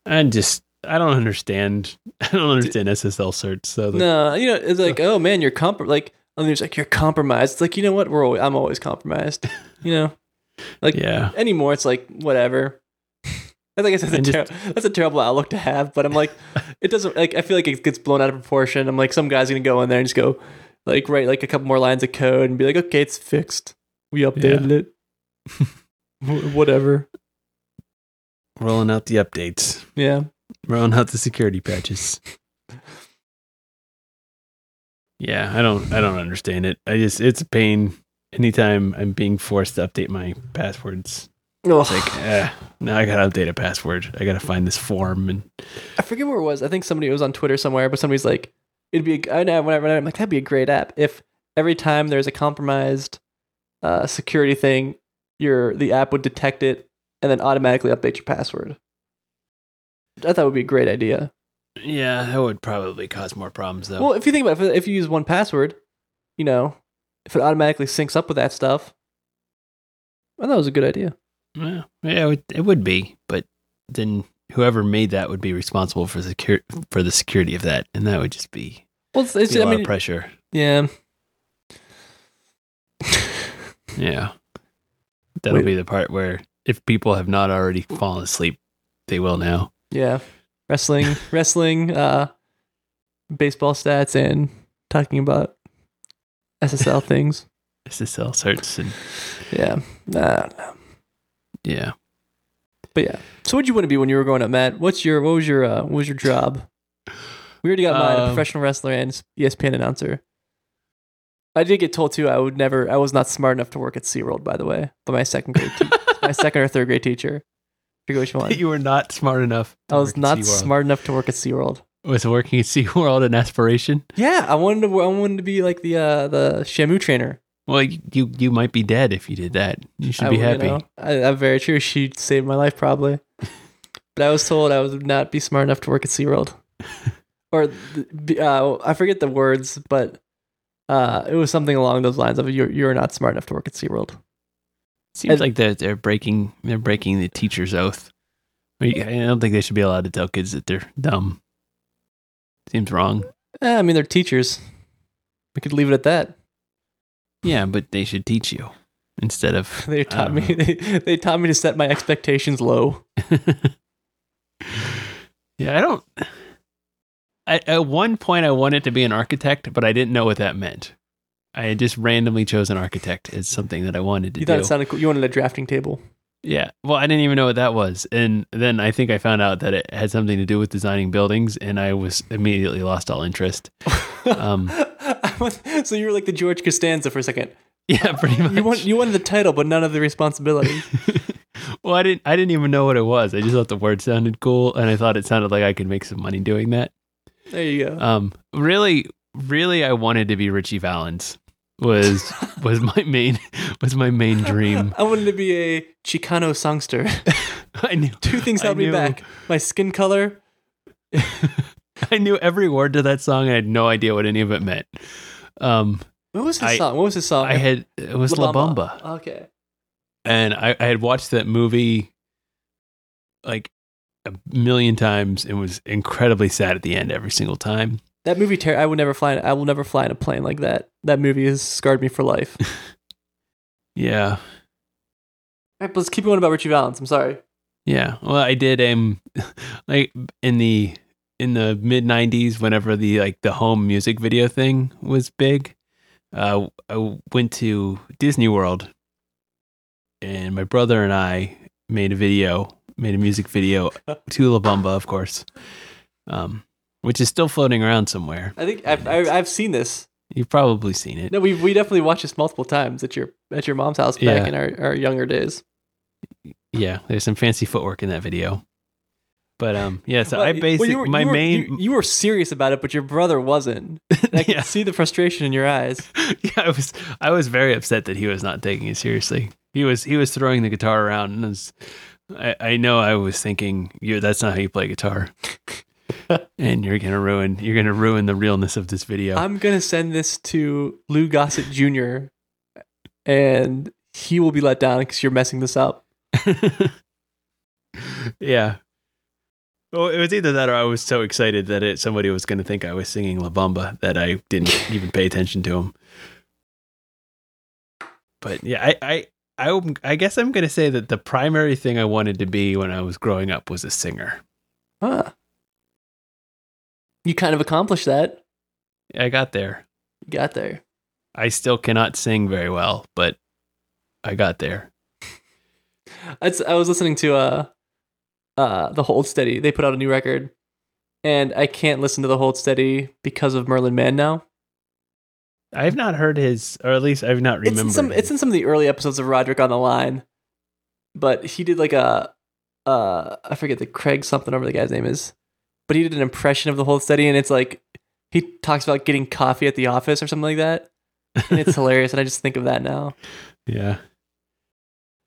Speaker 1: I just I don't understand. <laughs> I don't understand SSL certs. So like,
Speaker 2: No, you know, it's like, oh man, you're comp like and there's like you're compromised. It's like, you know what? We're always, I'm always compromised. You know? <laughs> Like
Speaker 1: yeah,
Speaker 2: anymore it's like whatever. I think that's a, ter- that's a terrible outlook to have, but I'm like, it doesn't like I feel like it gets blown out of proportion. I'm like, some guy's gonna go in there and just go like write like a couple more lines of code and be like, okay, it's fixed. We updated it. <laughs> Whatever.
Speaker 1: Rolling out the updates,
Speaker 2: Yeah.
Speaker 1: rolling out the security patches. Yeah, I don't I don't understand it. I just it's a pain anytime I'm being forced to update my passwords. It's like, eh, now I gotta update a password. I gotta find this form and
Speaker 2: I forget where it was. I think somebody it was on Twitter somewhere, but somebody's like, it'd be. A, I know whenever I'm like, that'd be a great app if every time there's a compromised uh, security thing, your the app would detect it and then automatically update your password. I thought it would be a great idea.
Speaker 1: yeah, that would probably cause more problems though.
Speaker 2: Well, if you think about it, if, if you use one password, you know, if it automatically syncs up with that stuff, I thought it was a good idea.
Speaker 1: Yeah, yeah, it would, it would be, but then whoever made that would be responsible for the secure for the security of that, and that would just be,
Speaker 2: Well, it's, it's
Speaker 1: be a
Speaker 2: I
Speaker 1: lot
Speaker 2: mean,
Speaker 1: of pressure.
Speaker 2: yeah.
Speaker 1: Yeah, that'll
Speaker 2: Wait.
Speaker 1: be the part where if people have not already fallen asleep, they will now.
Speaker 2: Yeah. Wrestling, <laughs> wrestling, uh, baseball stats, and talking about SSL things. <laughs>
Speaker 1: SSL certs and
Speaker 2: Yeah. Nah, nah.
Speaker 1: Yeah.
Speaker 2: But yeah. So what'd you want to be when you were growing up, Matt? What's your what was your uh, what was your job? We already got mine, a
Speaker 1: Um,
Speaker 2: professional wrestler and ESPN announcer. I did get told too I would never I was not smart enough to work at SeaWorld, by the way, by my second grade <laughs> te- my second or third grade teacher. Forget which one. <laughs>
Speaker 1: you were not smart enough.
Speaker 2: I was not smart enough to work at SeaWorld.
Speaker 1: Was working at <laughs> SeaWorld an aspiration?
Speaker 2: Yeah, I wanted to I wanted to be like the uh the Shamu trainer.
Speaker 1: Well, you you, might be dead if you did that. You should
Speaker 2: I
Speaker 1: be happy.
Speaker 2: You know, I, I'm very true. She saved my life probably. <laughs> but I was told I would not be smart enough to work at SeaWorld. <laughs> or uh, I forget the words, but uh, it was something along those lines of you're you're not smart enough to work at SeaWorld.
Speaker 1: Seems
Speaker 2: And-
Speaker 1: like they're they're breaking they're breaking the teacher's oath. I don't think they should be allowed to tell kids that they're dumb. Seems wrong.
Speaker 2: Eh, I mean, they're teachers. We could leave it at that.
Speaker 1: Yeah, but they should teach you instead of <laughs>
Speaker 2: They taught me. They, they taught me to set my expectations low. <laughs>
Speaker 1: yeah, I don't. I, at one point, I wanted to be an architect, but I didn't know what that meant. I had just randomly chose an architect as something that I wanted to
Speaker 2: You
Speaker 1: do.
Speaker 2: thought it sounded cool. You wanted a drafting table.
Speaker 1: Yeah. Well, I didn't even know what that was. And then I think I found out that it had something to do with designing buildings, and I was immediately lost all interest. <laughs> Um, <laughs>
Speaker 2: so you were like the George Costanza for a second.
Speaker 1: Yeah, pretty much.
Speaker 2: You want you wanted the title, but none of the responsibility. <laughs>
Speaker 1: well, I didn't. I didn't even know what it was. I just thought the word sounded cool, and I thought it sounded like I could make some money doing that.
Speaker 2: There you go.
Speaker 1: Um, really, really, I wanted to be Ritchie Valens. Was <laughs> was my main was my main dream.
Speaker 2: I wanted to be a Chicano songster.
Speaker 1: I knew
Speaker 2: Two things held me back: my skin color.
Speaker 1: I knew every word to that song. And I had no idea what any of it meant. Um,
Speaker 2: What was his
Speaker 1: I-
Speaker 2: song? What was his song?
Speaker 1: I had it was La Bamba.
Speaker 2: Okay.
Speaker 1: and I, I had watched that movie like a million times and was incredibly sad at the end every single time.
Speaker 2: That movie, ter- I would never fly. I will never fly in a plane like that. That movie has scarred me for life. <laughs>
Speaker 1: Yeah,
Speaker 2: right, let's keep going about Ritchie Valens. I'm sorry.
Speaker 1: yeah. Well, I did um <laughs> like in the in the mid '90s, whenever the like the home music video thing was big. Uh, I went to Disney World, and my brother and I made a video, made a music video <laughs> to La Bamba, of course, um, which is still floating around somewhere.
Speaker 2: I think I've, I've, I've seen this.
Speaker 1: You've probably seen it.
Speaker 2: No, we we definitely watched this multiple times at your at your mom's house back
Speaker 1: Yeah.
Speaker 2: in our, our younger days.
Speaker 1: Yeah, there's some fancy footwork in that video. But um, yeah. So
Speaker 2: Well,
Speaker 1: I
Speaker 2: well,
Speaker 1: basically
Speaker 2: you were-
Speaker 1: my
Speaker 2: you were-
Speaker 1: main
Speaker 2: you, you were serious about it, but your brother wasn't. <laughs> I could
Speaker 1: yeah,
Speaker 2: see the frustration in your eyes. <laughs>
Speaker 1: yeah. I was I was very upset that he was not taking it seriously. He was he was throwing the guitar around, and was, I I know I was thinking, you that's not how you play guitar, <laughs> and you're gonna ruin you're gonna ruin the realness of this video.
Speaker 2: I'm gonna send this to Lou Gossett Jr. and he will be let down because you're messing this up.
Speaker 1: yeah. Well, it was either that or I was so excited that it, somebody was going to think I was singing La Bamba that I didn't even pay attention to him. But yeah, I, I I I guess I'm gonna say that the primary thing I wanted to be when I was growing up was a singer.
Speaker 2: Huh. You kind of accomplished that.
Speaker 1: I got there.
Speaker 2: You got there.
Speaker 1: I still cannot sing very well, but I got there. <laughs>
Speaker 2: I was listening to uh uh the Hold Steady. They put out a new record, and I can't listen to the Hold Steady because of Merlin Mann now.
Speaker 1: I've not heard his, or at least I've not
Speaker 2: It's
Speaker 1: remembered.
Speaker 2: in some. It's in some of the early episodes of Roderick on the Line, but he did like a uh I forget the Craig something over the guy's name is, but he did an impression of the Hold Steady, and it's like he talks about getting coffee at the office or something like that, and it's <laughs> hilarious. And I just think of that now.
Speaker 1: yeah.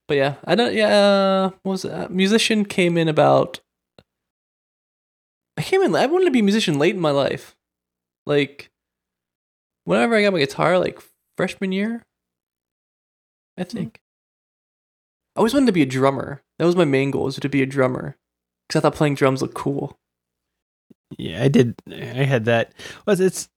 Speaker 2: But yeah, I don't. Yeah, uh, what was that? musician came in about. I came in. I wanted to be a musician late in my life, like whenever I got my guitar, like freshman year. I think. I always wanted to be a drummer. That was my main goal, was to be a drummer, because I thought playing drums looked cool.
Speaker 1: Yeah, I did. I had that. Was it's.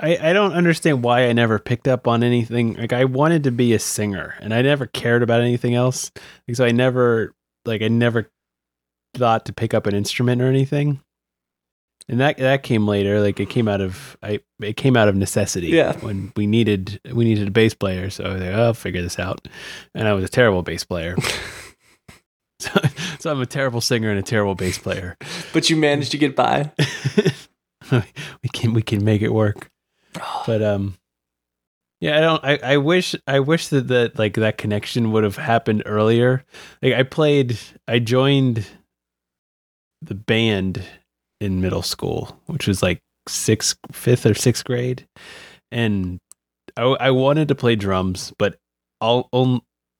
Speaker 1: I I don't understand why I never picked up on anything. Like I wanted to be a singer, and I never cared about anything else. Like, so I never like I never thought to pick up an instrument or anything. And that that came later. Like it came out of I it came out of necessity.
Speaker 2: Yeah.
Speaker 1: When we needed we needed a bass player, so I was like, oh, I'll figure this out. And I was a terrible bass player. <laughs> <laughs> so, so I'm a terrible singer and a terrible bass player.
Speaker 2: But you managed to get by. <laughs>
Speaker 1: we can we can make it work. But um yeah, I don't I, I wish I wish that, that like that connection would have happened earlier. Like I played I joined the band in middle school, which was like sixth fifth or sixth grade. And I I wanted to play drums, but all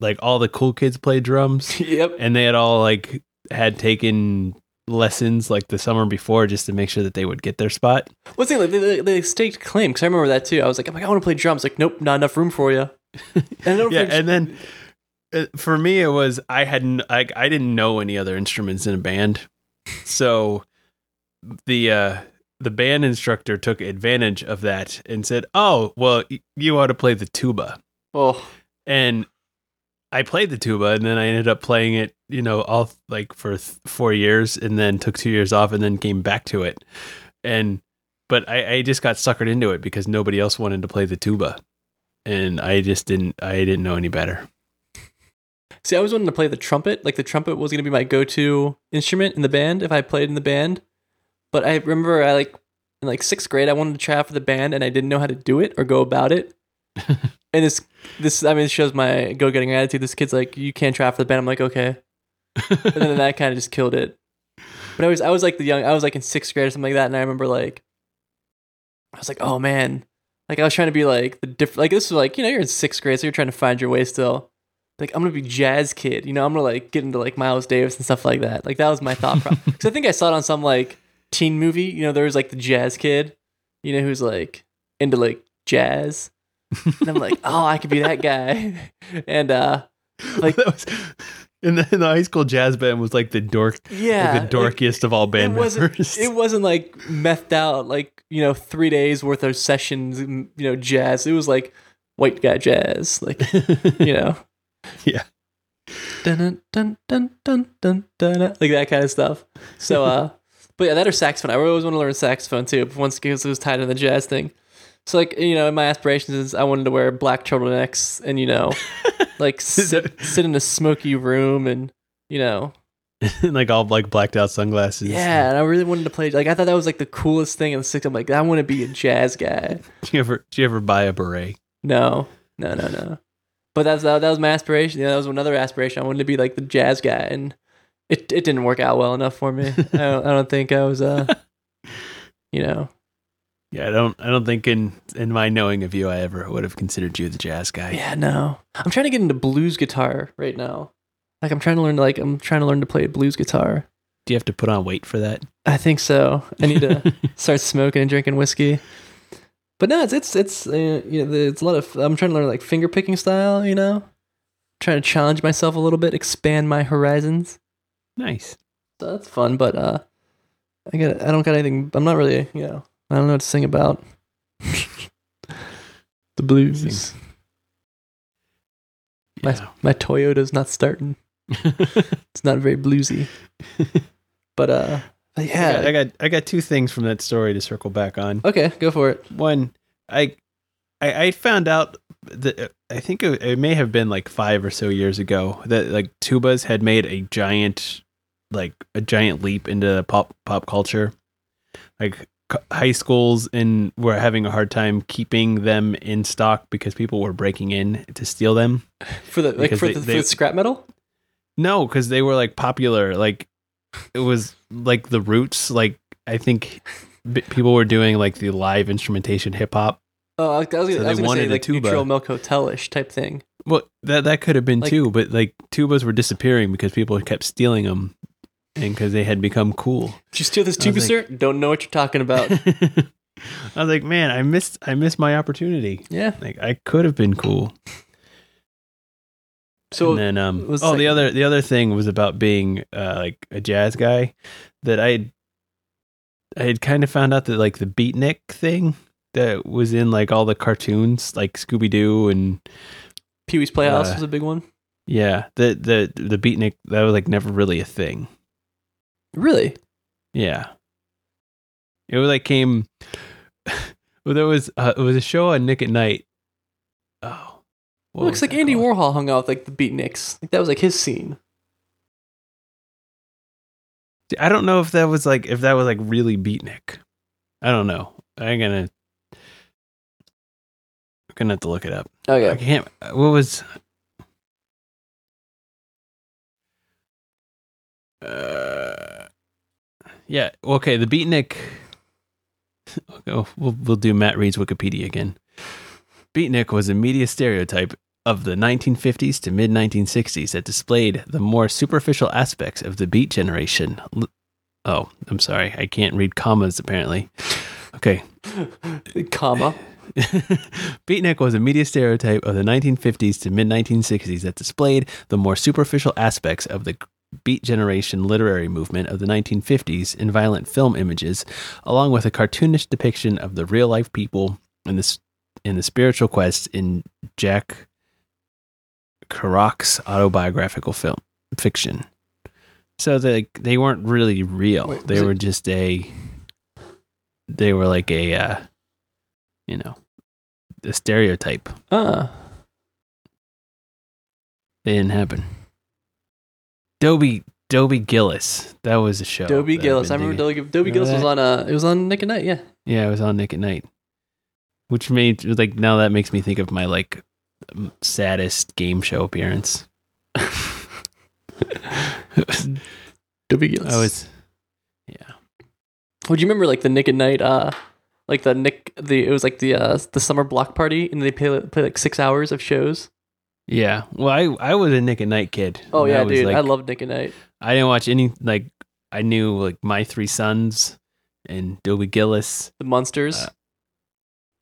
Speaker 1: like all the cool kids played drums <laughs>
Speaker 2: yep.
Speaker 1: and they had all like had taken lessons like the summer before just to make sure that they would get their spot.
Speaker 2: Thing? Like, they, they, they staked claim because I remember that too. I was like, I'm like, I want to play drums. Like, nope, not enough room for you. <laughs> And
Speaker 1: yeah, and then uh, for me it was I hadn't like I didn't know any other instruments in a band, so the uh the band instructor took advantage of that and said, "Oh, well, y- you ought to play the tuba."
Speaker 2: oh,
Speaker 1: and I played the tuba, and then I ended up playing it, you know, all like for th- four years, and then took two years off, and then came back to it, and but I, I just got suckered into it because nobody else wanted to play the tuba, and I just didn't, I didn't know any better.
Speaker 2: See, I always wanted to play the trumpet. Like the trumpet was going to be my go-to instrument in the band if I played in the band. But I remember I like in like sixth grade I wanted to try out for the band and I didn't know how to do it or go about it. <laughs> and this this I mean it shows my go-getting attitude. This kid's like, you can't try for the band. I'm like, okay. And then that kind of just killed it. But I was I was like the young I was like in sixth grade or something like that, and I remember like I was like, oh man. Like I was trying to be like the diff like this was like, you know, you're in sixth grade, so you're trying to find your way still like I'm gonna be jazz kid, you know, I'm gonna like get into like Miles Davis and stuff like that. Like that was my thought process. <laughs> Because I think I saw it on some like teen movie. You know, there was like the jazz kid, you know, who's like into like jazz, and I'm like, oh, I could be that guy. <laughs> And uh, like <laughs>
Speaker 1: that was in the, in the high school jazz band was like the dork,
Speaker 2: yeah,
Speaker 1: like the dorkiest of all band
Speaker 2: it wasn't
Speaker 1: members.
Speaker 2: it wasn't like methed out like you know three days worth of sessions you know jazz it was like white guy jazz like <laughs> you know
Speaker 1: Yeah.
Speaker 2: dun dun dun dun dun dun dun, like that kind of stuff so uh but yeah that or saxophone I always want to learn saxophone too but once because it was tied in the jazz thing so like you know my aspirations is I wanted to wear black turtlenecks and you know <laughs> like sit, sit in a smoky room and you know <laughs>
Speaker 1: like all like blacked out sunglasses.
Speaker 2: yeah, and I really wanted to play. Like I thought that was like the coolest thing in the sixth. I'm like, I want to be a jazz guy. <laughs>
Speaker 1: Do you ever do you ever buy a beret?
Speaker 2: No, no, no, no. But that's that, that was my aspiration. Yeah, that was another aspiration. I wanted to be like the jazz guy, and it it didn't work out well enough for me. I don't, I don't think I was uh, you know,
Speaker 1: Yeah, I don't. I don't think in in my knowing of you, I ever would have considered you the jazz guy.
Speaker 2: yeah, no. I'm trying to get into blues guitar right now. Like I'm trying to learn like I'm trying to learn to play blues guitar.
Speaker 1: Do you have to put on weight for that?
Speaker 2: I think so. I need to <laughs> start smoking and drinking whiskey. But no, it's it's it's uh, you know, it's a lot of. I'm trying to learn like finger picking style. You know, trying to challenge myself a little bit, expand my horizons.
Speaker 1: nice.
Speaker 2: So that's fun. But uh, I got I don't got anything. I'm not really you know I don't know what to sing about. <laughs> the blues. My
Speaker 1: Yeah.
Speaker 2: my Toyota's not starting. <laughs> It's not very bluesy. But uh, but
Speaker 1: I
Speaker 2: yeah.
Speaker 1: got, I got I got two things from that story to circle back on.
Speaker 2: okay, go for it.
Speaker 1: One, I I, I found out that I think it, it may have been like five or so years ago that like tubas had made a giant like a giant leap into pop pop culture. Like high schools and were having a hard time keeping them in stock because people were breaking in to steal them. <laughs>
Speaker 2: For the like for
Speaker 1: they-
Speaker 2: the,
Speaker 1: they-
Speaker 2: for the scrap metal.
Speaker 1: No, because they were like popular. Like it was like the roots. Like I think b- people were doing like the live instrumentation hip hop.
Speaker 2: Oh, I was, gonna-
Speaker 1: So
Speaker 2: I was gonna say like neutral milk hotelish type thing.
Speaker 1: Well, that that could have been
Speaker 2: Like-
Speaker 1: too, but like tubas were disappearing because people kept stealing them, and because they had become cool.
Speaker 2: Did you steal this tuba,
Speaker 1: like-
Speaker 2: sir? Don't know what you're talking about. <laughs>
Speaker 1: I was like, man, I missed I missed my opportunity.
Speaker 2: yeah.
Speaker 1: Like I could have been cool.
Speaker 2: So
Speaker 1: and then um oh the other the other thing was about being uh like a jazz guy that I I had kind of found out that like the beatnik thing that was in like all the cartoons like Scooby Doo and
Speaker 2: Pee Wee's Playhouse
Speaker 1: uh,
Speaker 2: was a big one.
Speaker 1: yeah the the the beatnik that was like never really a thing.
Speaker 2: Really?
Speaker 1: Yeah. It was like came <laughs> well there was uh, it was a show on Nick at Night. Oh. what
Speaker 2: looks like Andy
Speaker 1: called?
Speaker 2: Warhol hung out with like the beatniks. Like that was like his scene.
Speaker 1: I don't know if that was like if that was like really beatnik. I don't know. I'm gonna I'm gonna have to look it up. I
Speaker 2: Okay.
Speaker 1: can't. What was? Uh, yeah. Okay. The beatnik. Oh, we'll we'll do Matt Reed's Wikipedia again. Beatnik was a media stereotype of the 1950s to mid 1960s that displayed the more superficial aspects of the beat generation. Oh, I'm sorry. I can't read commas apparently. Okay. <laughs>
Speaker 2: Comma. <laughs>
Speaker 1: Beatnik was a media stereotype of the 1950s to mid 1960s that displayed the more superficial aspects of the Beat Generation literary movement of the 1950s in violent film images, along with a cartoonish depiction of the real life people in the, in the spiritual quest in Jack Kerouac's autobiographical film fiction. So they they weren't really real.
Speaker 2: Wait,
Speaker 1: they
Speaker 2: was it-
Speaker 1: were just a they were like a uh, you know a stereotype.
Speaker 2: Uh,
Speaker 1: They didn't happen. Dobie Dobie Gillis. That was a show.
Speaker 2: Dobie Gillis. I remember Dobie, Dobie Gillis was on uh it was on Nick at Night, yeah.
Speaker 1: Yeah, it was on Nick at Night. Which made like now that makes me think of my like saddest game show appearance. <laughs>
Speaker 2: Dobie Gillis.
Speaker 1: I was yeah.
Speaker 2: Would you remember like the Nick at Night uh like the Nick the it was like the uh the summer block party and they play play like 6 hours of shows?
Speaker 1: Yeah. Well, I I was a Nick at Night kid.
Speaker 2: Oh yeah,
Speaker 1: was,
Speaker 2: dude.
Speaker 1: like-
Speaker 2: I love Nick at Night.
Speaker 1: I didn't watch any like I knew like My Three Sons and Dobie Gillis.
Speaker 2: The Munsters.
Speaker 1: Uh,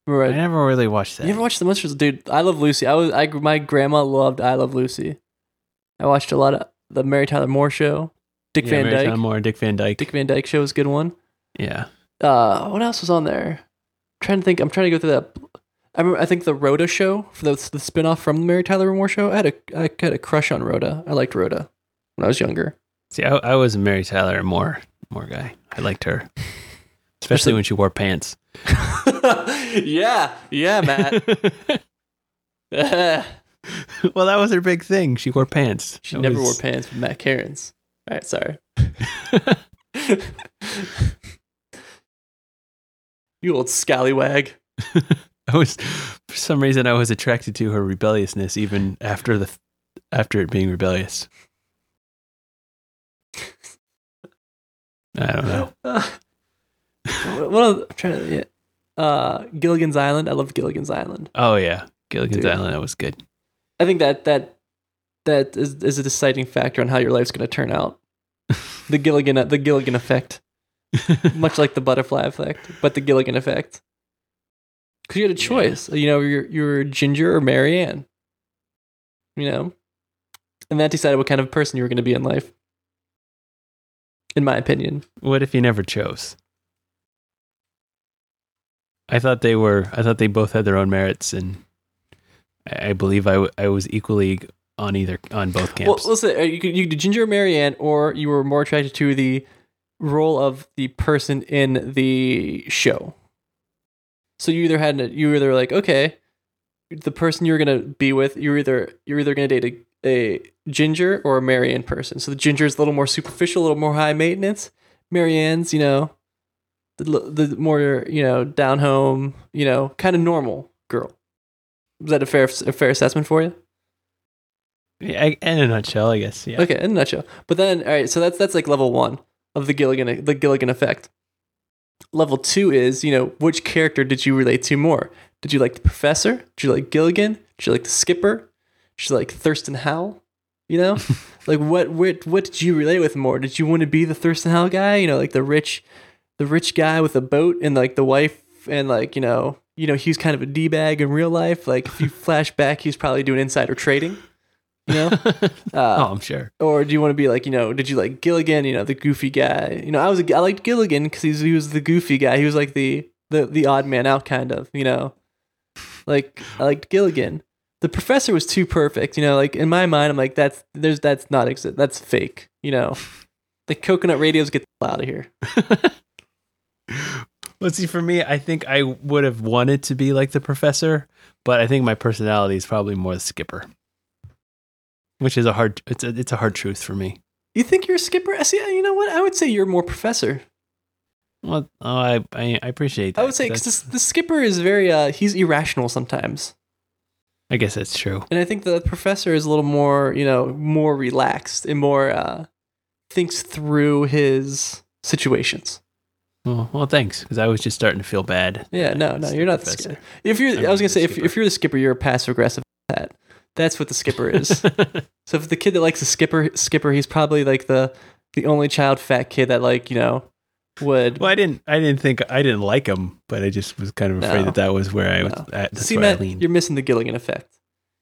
Speaker 2: Remember
Speaker 1: I never really watched that.
Speaker 2: You ever watched the Munsters, dude? I love Lucy. I was I my grandma loved I Love Lucy. I watched a lot of the Mary Tyler Moore show, Dick
Speaker 1: yeah,
Speaker 2: Van
Speaker 1: Mary
Speaker 2: Dyke.
Speaker 1: Tyler Moore, Dick Van Dyke.
Speaker 2: Dick Van Dyke show was a good one.
Speaker 1: yeah.
Speaker 2: Uh, what else was on there? trying to think. I'm trying to go through that. I remember. I think the Rhoda show for the the spinoff from the Mary Tyler Moore show. I had a I had a crush on Rhoda. I liked Rhoda when I was younger.
Speaker 1: See, I, I was a Mary Tyler Moore Moore guy. I liked her, <laughs> especially when she wore pants. <laughs>
Speaker 2: yeah, yeah, Matt. <laughs>
Speaker 1: well, that was her big thing. She wore pants.
Speaker 2: she
Speaker 1: That
Speaker 2: never wore pants with Matt Cairns. All right, sorry. you old scallywag. <laughs>
Speaker 1: I was for some reason I was attracted to her rebelliousness even after the after it being rebellious. I don't know. <laughs>
Speaker 2: else- I'm trying to. Yeah. Uh, Gilligan's Island. I love Gilligan's Island.
Speaker 1: Oh yeah, Gilligan's
Speaker 2: Dude.
Speaker 1: Island. That was good.
Speaker 2: I think that that that is, is a deciding factor on how your life's going to turn out. <laughs> the Gilligan the Gilligan effect, much like the butterfly effect, but the Gilligan effect. Because you had a
Speaker 1: Yeah.
Speaker 2: choice. You know, you're you're Ginger or Mary Ann. You know, and that decided what kind of person you were going to be in life. In my opinion,
Speaker 1: what if you never chose? I thought they were. I thought they both had their own merits, and I, believe I, w- I was equally on either on both
Speaker 2: Well,
Speaker 1: camps.
Speaker 2: listen, uh, you could you could Ginger or Mary Ann, or you were more attracted to the role of the person in the show. So you either had you were either like okay, the person you're gonna be with, you're either you're either gonna date a, a Ginger or a Mary Ann person. So the Ginger is a little more superficial, a little more high maintenance. Mary Ann's, you know, the the more you know down home, you know, kind of normal girl. Is that a fair a fair assessment for you?
Speaker 1: Yeah, in a nutshell, I guess. Yeah.
Speaker 2: Okay, in a nutshell. But then, all right, so that's that's like level one of the Gilligan the Gilligan effect. Level two is you know which character did you relate to more? Did you like the professor? Did you like Gilligan? Did you like the skipper? Did you like Thurston Howell? You know, <laughs> like what what what did you relate with more? Did you want to be the Thurston Howell guy? You know, like the rich, the rich guy with a boat and like the wife and like you know you know he's kind of a d bag in real life. Like if you <laughs> flash back, he's probably doing insider trading. You know. <laughs>
Speaker 1: oh,
Speaker 2: Uh,
Speaker 1: I'm sure.
Speaker 2: or do you want to be like you know did you like gilligan you know the goofy guy? You know i was a, i liked gilligan because he was the goofy guy. He was like the the the odd man out kind of you know? Like i liked gilligan. The professor was too perfect you know? Like in my mind i'm like that's there's that's not exist that's fake you know? The coconut radios get the hell out of here. <laughs>
Speaker 1: Well, see, for me, I think I would have wanted to be like the professor, but I think my personality is probably more the skipper, which is a hard. It's a it's a hard truth for me.
Speaker 2: you think you're a skipper I see you know what i would say you're more professor
Speaker 1: Well, oh, I I, I appreciate that.
Speaker 2: i would say because the skipper is very uh he's irrational sometimes
Speaker 1: I guess that's true.
Speaker 2: And I think the professor is a little more, you know, more relaxed and more uh, thinks through his situations.
Speaker 1: Well, well thanks, because I was just starting to feel bad.
Speaker 2: Yeah, no, no, you're not the skipper. If you're,
Speaker 1: I'm
Speaker 2: I was gonna say, if,
Speaker 1: skipper.
Speaker 2: if you're the skipper, you're a passive aggressive hat. That's what the skipper <laughs> is. so if the kid that likes the skipper, skipper, he's probably like the the only child fat kid that like you know would.
Speaker 1: well, I didn't I didn't think I didn't like him, but I just was kind of afraid
Speaker 2: No.
Speaker 1: that that was where I was
Speaker 2: No.
Speaker 1: at. That's
Speaker 2: See,
Speaker 1: where I
Speaker 2: Matt,
Speaker 1: leaned.
Speaker 2: you're missing the Gilligan effect.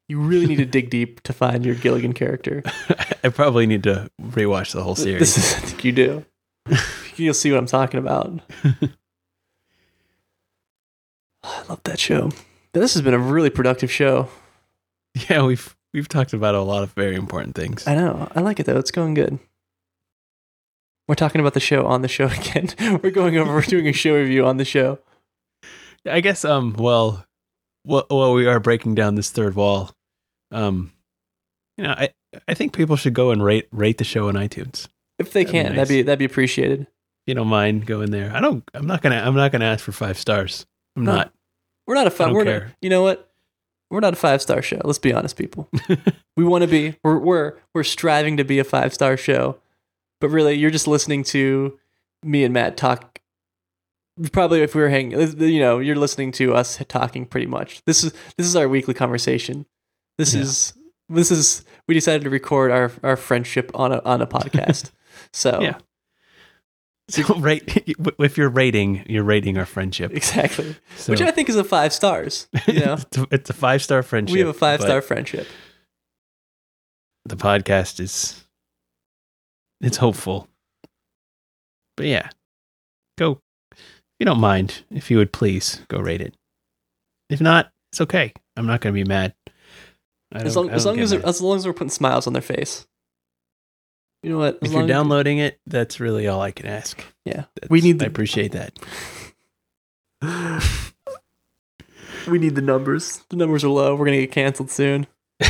Speaker 2: You really need to dig deep to find your Gilligan character. <laughs>
Speaker 1: I probably need to rewatch the whole series.
Speaker 2: This is, I think you do. <laughs> You'll see what I'm talking about. I love that show. This has been a really productive show. <laughs>
Speaker 1: yeah, we've we've talked about a lot of very important things.
Speaker 2: I know. I like it though. It's going good. We're talking about the show on the show <laughs> again. we're going over. We're doing a show review on the show.
Speaker 1: I guess um well well, well we are breaking down this third wall. Um you know, I I think people should go and rate rate the show on iTunes.
Speaker 2: If they
Speaker 1: That'd be
Speaker 2: can, that'd be that'd be appreciated.
Speaker 1: If you don't mind going there. I don't I'm not gonna I'm not gonna ask for five stars. I'm
Speaker 2: No.
Speaker 1: not.
Speaker 2: We're not a five. We're not,
Speaker 1: care.
Speaker 2: you know what? We're not a five star show. Let's be honest, people. we want to be. We're we're we're striving to be a five star show, but really, you're just listening to me and Matt talk. Probably, if we were hanging, uh, you know, you're listening to us talking. Pretty much. This is this is our weekly conversation. This
Speaker 1: Yeah.
Speaker 2: is this is. We decided to record our our friendship on a on a podcast. <laughs> so
Speaker 1: Yeah. <laughs> So rate <laughs> if you're rating, you're rating our friendship.
Speaker 2: exactly,
Speaker 1: So
Speaker 2: which I think is a five stars. <laughs> You know,
Speaker 1: it's a- five star friendship.
Speaker 2: we have a five star friendship.
Speaker 1: The podcast is it's hopeful. But yeah. Go if you don't mind, if you would please go rate it. If not, it's okay. I'm not gonna be mad.
Speaker 2: As long, as, long as, as long as we're putting smiles on their face. You know what? As
Speaker 1: if you're downloading it, that's really all I can ask.
Speaker 2: yeah,
Speaker 1: That's-
Speaker 2: We need
Speaker 1: I appreciate that. <laughs>
Speaker 2: we need the numbers. The numbers are low. We're gonna get canceled soon. <laughs>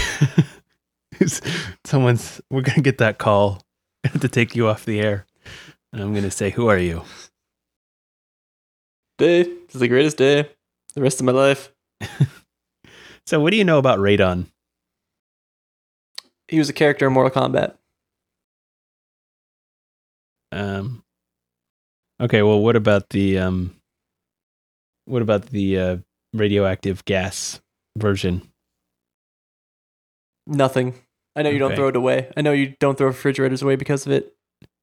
Speaker 1: Someone's we're gonna get that call <laughs> to take you off the air. And I'm gonna say, Who are you?
Speaker 2: Day. This is the greatest day. The rest of my life.
Speaker 1: So what do you know about Radon?
Speaker 2: He was a character in Mortal Kombat.
Speaker 1: Um Okay, well what about the um what about the uh radioactive gas version?
Speaker 2: Nothing. I know you don't throw it away. I know you don't throw refrigerators away because of it.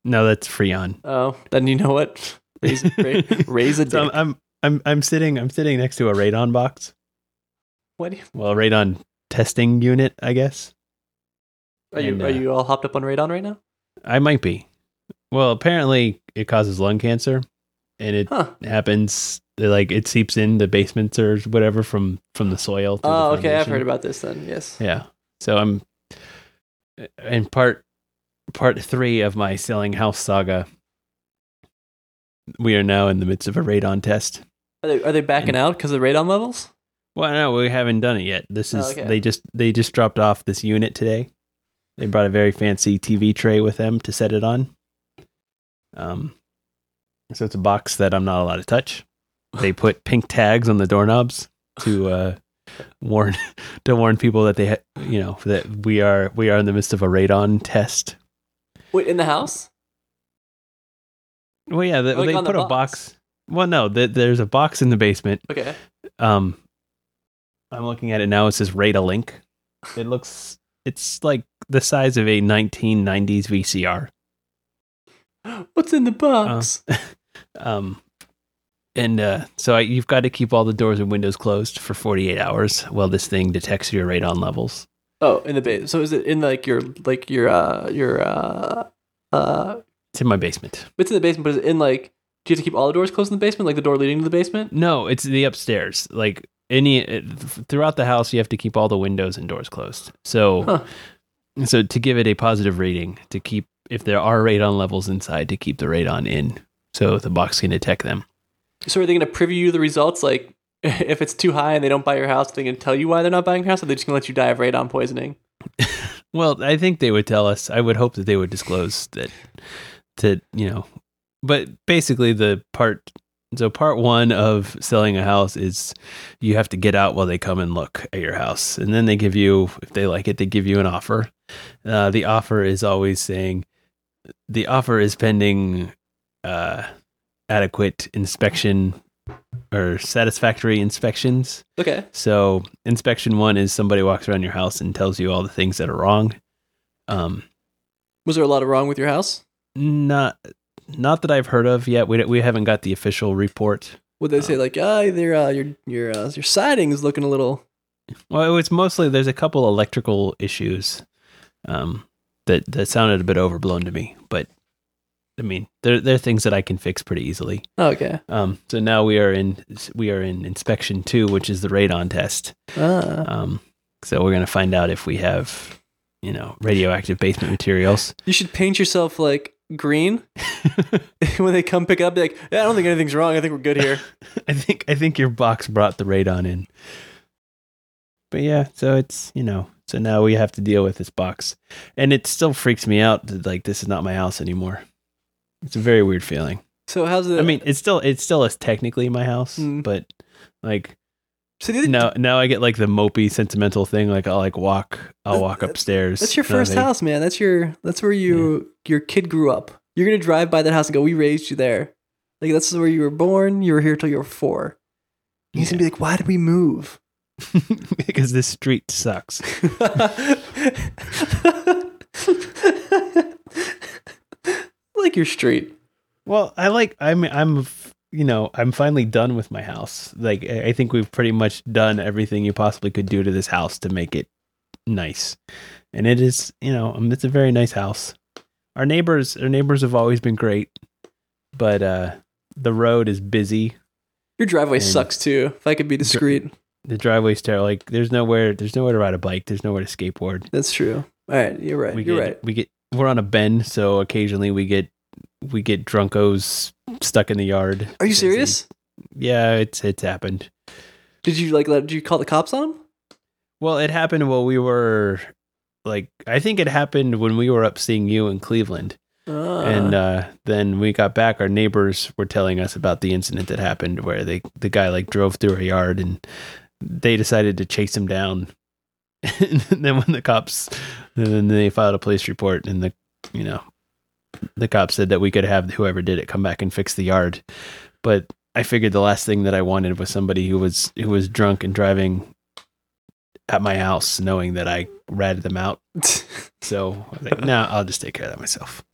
Speaker 1: No, that's Freon.
Speaker 2: Oh, then you know what? <laughs> Raise, ra- raise a dick.
Speaker 1: So I'm, I'm I'm I'm sitting I'm sitting next to a radon box.
Speaker 2: what you-
Speaker 1: Well, a radon testing unit, I guess.
Speaker 2: are you
Speaker 1: And,
Speaker 2: are
Speaker 1: uh,
Speaker 2: you all hopped up on radon right now?
Speaker 1: I might be. Well, apparently it causes lung cancer and it
Speaker 2: Huh.
Speaker 1: happens like it seeps in the basements or whatever from from the soil. through the
Speaker 2: Oh, okay. I've heard about this then. Yes.
Speaker 1: Yeah. So I'm in part part three of my selling house saga, we are now in the midst of a radon test.
Speaker 2: Are they, are they backing out because of the radon levels?
Speaker 1: Well, no, we haven't done it yet. This oh, is
Speaker 2: Oh, okay.
Speaker 1: they just they just dropped off this unit today. They brought a very fancy TV tray with them to set it on. Um, so it's a box that I'm not allowed to touch. They put pink tags on the doorknobs to uh, warn <laughs> to warn people that they ha- you know that we are we are in the midst of a radon test.
Speaker 2: Wait, in the house?
Speaker 1: Well, yeah, the,
Speaker 2: Like
Speaker 1: they
Speaker 2: on the
Speaker 1: put a
Speaker 2: box?
Speaker 1: box. Well, no, th there's a box in the basement.
Speaker 2: Okay.
Speaker 1: Um, I'm looking at it now. It says Rada Link. It looks, it's like the size of a 1990s VCR. <gasps>
Speaker 2: What's in the box? <laughs>
Speaker 1: Um, and uh, so I, you've got to keep all the doors and windows closed for 48 hours while this thing detects your radon levels.
Speaker 2: oh, in the base. So is it in like your like your uh your uh uh?
Speaker 1: It's in my basement.
Speaker 2: It's in the basement, but is it in like? Do you have to keep all the doors closed in the basement, like the door leading to the basement?
Speaker 1: No, it's the upstairs. Like any it, throughout the house, you have to keep all the windows and doors closed. So,
Speaker 2: Huh.
Speaker 1: so to give it a positive rating, to keep if there are radon levels inside, to keep the radon in, so the box can detect them.
Speaker 2: So are they going to preview you the results? Like, <laughs> if it's too high and they don't buy your house, they're going to tell you why they're not buying your house, or they're just going to let you die of radon poisoning? <laughs>
Speaker 1: Well, I think they would tell us. I would hope that they would disclose that that you know. But basically, the part so part one of selling a house is you have to get out while they come and look at your house, and then they give you if they like it, they give you an offer. Uh, the offer is always saying the offer is pending uh, adequate inspection or satisfactory inspections.
Speaker 2: Okay.
Speaker 1: So inspection one is somebody walks around your house and tells you all the things that are wrong. Um,
Speaker 2: Was there a lot of wrong with your house?
Speaker 1: not not that I've heard of yet. We we haven't got the official report.
Speaker 2: Would they say like, ah, their uh, your your uh, your siding is looking a little?
Speaker 1: Well, it was mostly there's a couple electrical issues um, that that sounded a bit overblown to me, but I mean they're they're things that I can fix pretty easily.
Speaker 2: Okay.
Speaker 1: Um, so now we are in we are in inspection two, which is the radon test.
Speaker 2: Ah.
Speaker 1: Um, so we're gonna find out if we have you know radioactive basement materials. <laughs>
Speaker 2: You should paint yourself like green <laughs> <laughs> when they come pick up. Like, yeah, I don't think anything's wrong. I think we're good here.
Speaker 1: I think I think your box brought the radon in. But yeah, so it's you know, so now we have to deal with this box, and it still freaks me out that like this is not my house anymore. It's a very weird feeling.
Speaker 2: So how's the?
Speaker 1: I mean, it's still it's still is technically my house,
Speaker 2: Mm.
Speaker 1: but like
Speaker 2: so the
Speaker 1: now now I get like the mopey sentimental thing. Like I'll like walk I'll walk upstairs.
Speaker 2: that's your first house, man. That's your that's where you your kid grew up. You're gonna drive by that house and go, "We raised you there." Like that's where you were born. You were here till you were four. And He's gonna be like, "Why did we move?" <laughs>
Speaker 1: because this street sucks. <laughs>
Speaker 2: like your street.
Speaker 1: Well, I like I'm I'm you know I'm finally done with my house. Like I think we've pretty much done everything you possibly could do to this house to make it nice, and it is you know um, it's a very nice house. Our neighbors our neighbors have always been great, but uh, the road is busy.
Speaker 2: Your driveway sucks too. If I could be discreet,
Speaker 1: The driveway's terrible. Like there's nowhere there's nowhere to ride a bike. There's nowhere to skateboard.
Speaker 2: that's true. All right, you're right.
Speaker 1: We
Speaker 2: you're
Speaker 1: get
Speaker 2: right.
Speaker 1: we get we're on a bend, so occasionally we get we get drunkos stuck in the yard.
Speaker 2: Are you serious?
Speaker 1: Yeah, it's it's happened.
Speaker 2: Did you like? Let, did you call the cops on him?
Speaker 1: Well, it happened while we were like I think it happened when we were up seeing you in Cleveland.
Speaker 2: Ah.
Speaker 1: and uh then we got back our neighbors were telling us about the incident that happened where they the guy like drove through a yard and they decided to chase him down. <laughs> and then when the cops then they filed a police report and the you know the cops said that we could have whoever did it come back and fix the yard. But I figured the last thing that I wanted was somebody who was who was drunk and driving at my house knowing that I ratted them out. <laughs> So I was like, no, I'll just take care of that myself.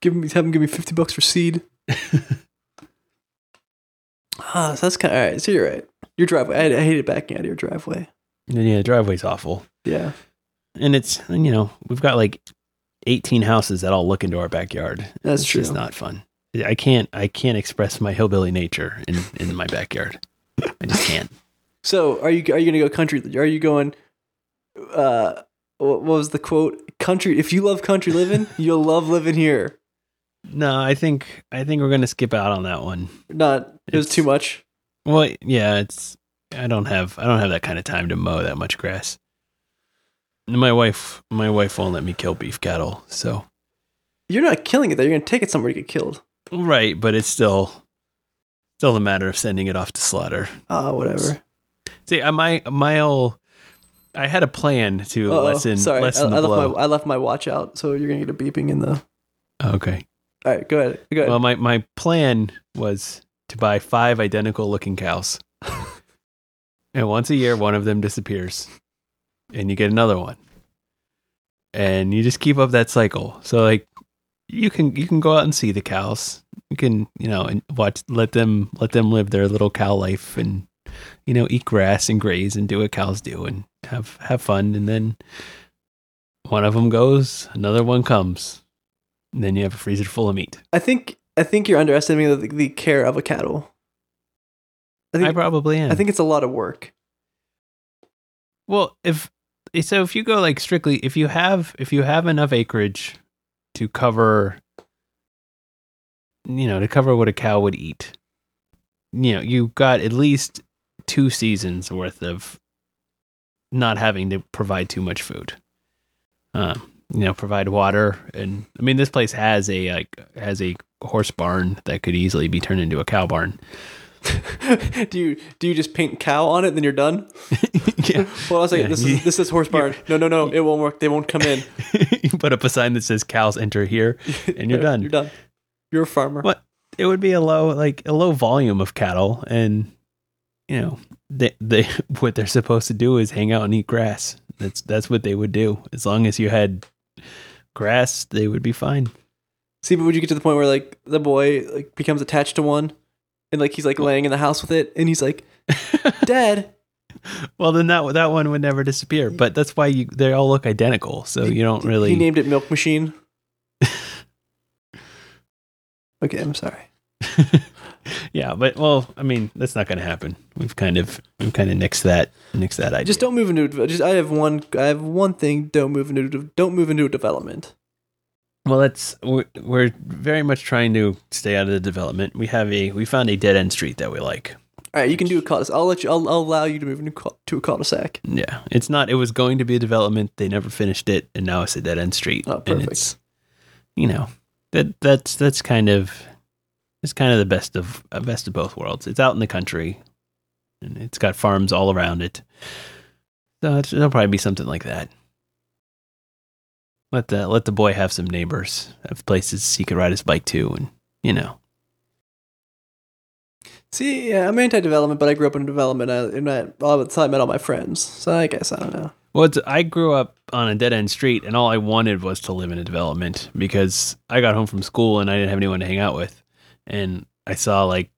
Speaker 2: give me have him give me fifty bucks for seed. <laughs> Ah, so that's kind of all right. So you're right. Your driveway. I, I hated backing out of your driveway.
Speaker 1: Yeah, the driveway's awful.
Speaker 2: Yeah.
Speaker 1: And it's, and, you know, we've got like 18 houses that all look into our backyard.
Speaker 2: That's
Speaker 1: it's
Speaker 2: true.
Speaker 1: just not fun. I can't, I can't express my hillbilly nature in, in my backyard. I just can't.
Speaker 2: So are you are you gonna go country? Are you going? Uh, what was the quote? Country. If you love country living, <laughs> you'll love living here.
Speaker 1: No, I think I think we're gonna skip out on that one.
Speaker 2: Not. It was too much.
Speaker 1: Well, yeah, it's I don't have I don't have that kind of time to mow that much grass. My wife my wife won't let me kill beef cattle, so
Speaker 2: You're not killing it though. You're gonna take it somewhere to get killed.
Speaker 1: right, but it's still still a matter of sending it off to slaughter.
Speaker 2: Ah, whatever.
Speaker 1: See, uh, my my whole I had a plan to
Speaker 2: Uh-oh.
Speaker 1: lessen
Speaker 2: Sorry, I,
Speaker 1: lessen
Speaker 2: I
Speaker 1: the
Speaker 2: left
Speaker 1: blow.
Speaker 2: my I left my watch out, so you're gonna get a beeping in the.
Speaker 1: okay.
Speaker 2: All right, go ahead. Go ahead.
Speaker 1: Well, my my plan was to buy five identical looking cows, <laughs> and once a year, one of them disappears, and you get another one, and you just keep up that cycle. So like, you can you can go out and see the cows. You can you know and watch let them let them live their little cow life and you know eat grass and graze and do what cows do and have have fun. And then one of them goes, another one comes. And then you have a freezer full of meat.
Speaker 2: I think I think you're underestimating the, the care of a cattle. I
Speaker 1: I
Speaker 2: think
Speaker 1: probably am.
Speaker 2: I think it's a lot of work.
Speaker 1: Well, if so, if you go like strictly, if you have if you have enough acreage to cover, you know, to cover what a cow would eat, you know, you've got at least two seasons worth of not having to provide too much food. Um, you know, provide water, and I mean, this place has a like has a horse barn that could easily be turned into a cow barn. <laughs>
Speaker 2: do you do you just paint cow on it, then you're done? <laughs>
Speaker 1: yeah.
Speaker 2: Hold on a second.
Speaker 1: Yeah,
Speaker 2: this is this is horse barn. <laughs> No, no, no. It won't work. They won't come in.
Speaker 1: you put up a sign that says cows enter here and you're done.
Speaker 2: You're done. You're a farmer.
Speaker 1: What? it would be a low like a low volume of cattle and you know they they what they're supposed to do is hang out and eat grass that's that's what they would do as long as you had grass they would be fine
Speaker 2: See, but would you get to the point where like the boy like becomes attached to one, and like he's like laying in the house with it, and he's like, "Dad, <laughs>
Speaker 1: well then that that one would never disappear but that's why you they all look identical so you don't really
Speaker 2: He named it Milk Machine. <laughs> okay, I'm sorry. <laughs>
Speaker 1: yeah but well i mean that's not going to happen we've kind of we've kind of nixed that nixed that idea
Speaker 2: Just don't move into. Just I have one. I have one thing. Don't move into. Don't move into a development.
Speaker 1: Well, that's we're, we're very much trying to stay out of the development. We have a we found a dead end street that we like.
Speaker 2: All right, you can do a cul-de-sac. I'll let you. I'll, I'll allow you to move into to a cul-de-sac.
Speaker 1: Yeah, it's not. It was going to be a development. They never finished it, and now it's a dead end street.
Speaker 2: Oh,
Speaker 1: And it's you know that that's that's kind of it's kind of the best of uh, best of both worlds. It's out in the country, and it's got farms all around it. So it's, it'll probably be something like that. Let the let the boy have some neighbors, have places he could ride his bike to, and you know.
Speaker 2: See, yeah, I'm anti-development, but I grew up in development. I, and I, all the time, I met all my friends. So I guess I don't know.
Speaker 1: Well, it's, I grew up on a dead end street, and all I wanted was to live in a development because I got home from school and I didn't have anyone to hang out with. And I saw, like,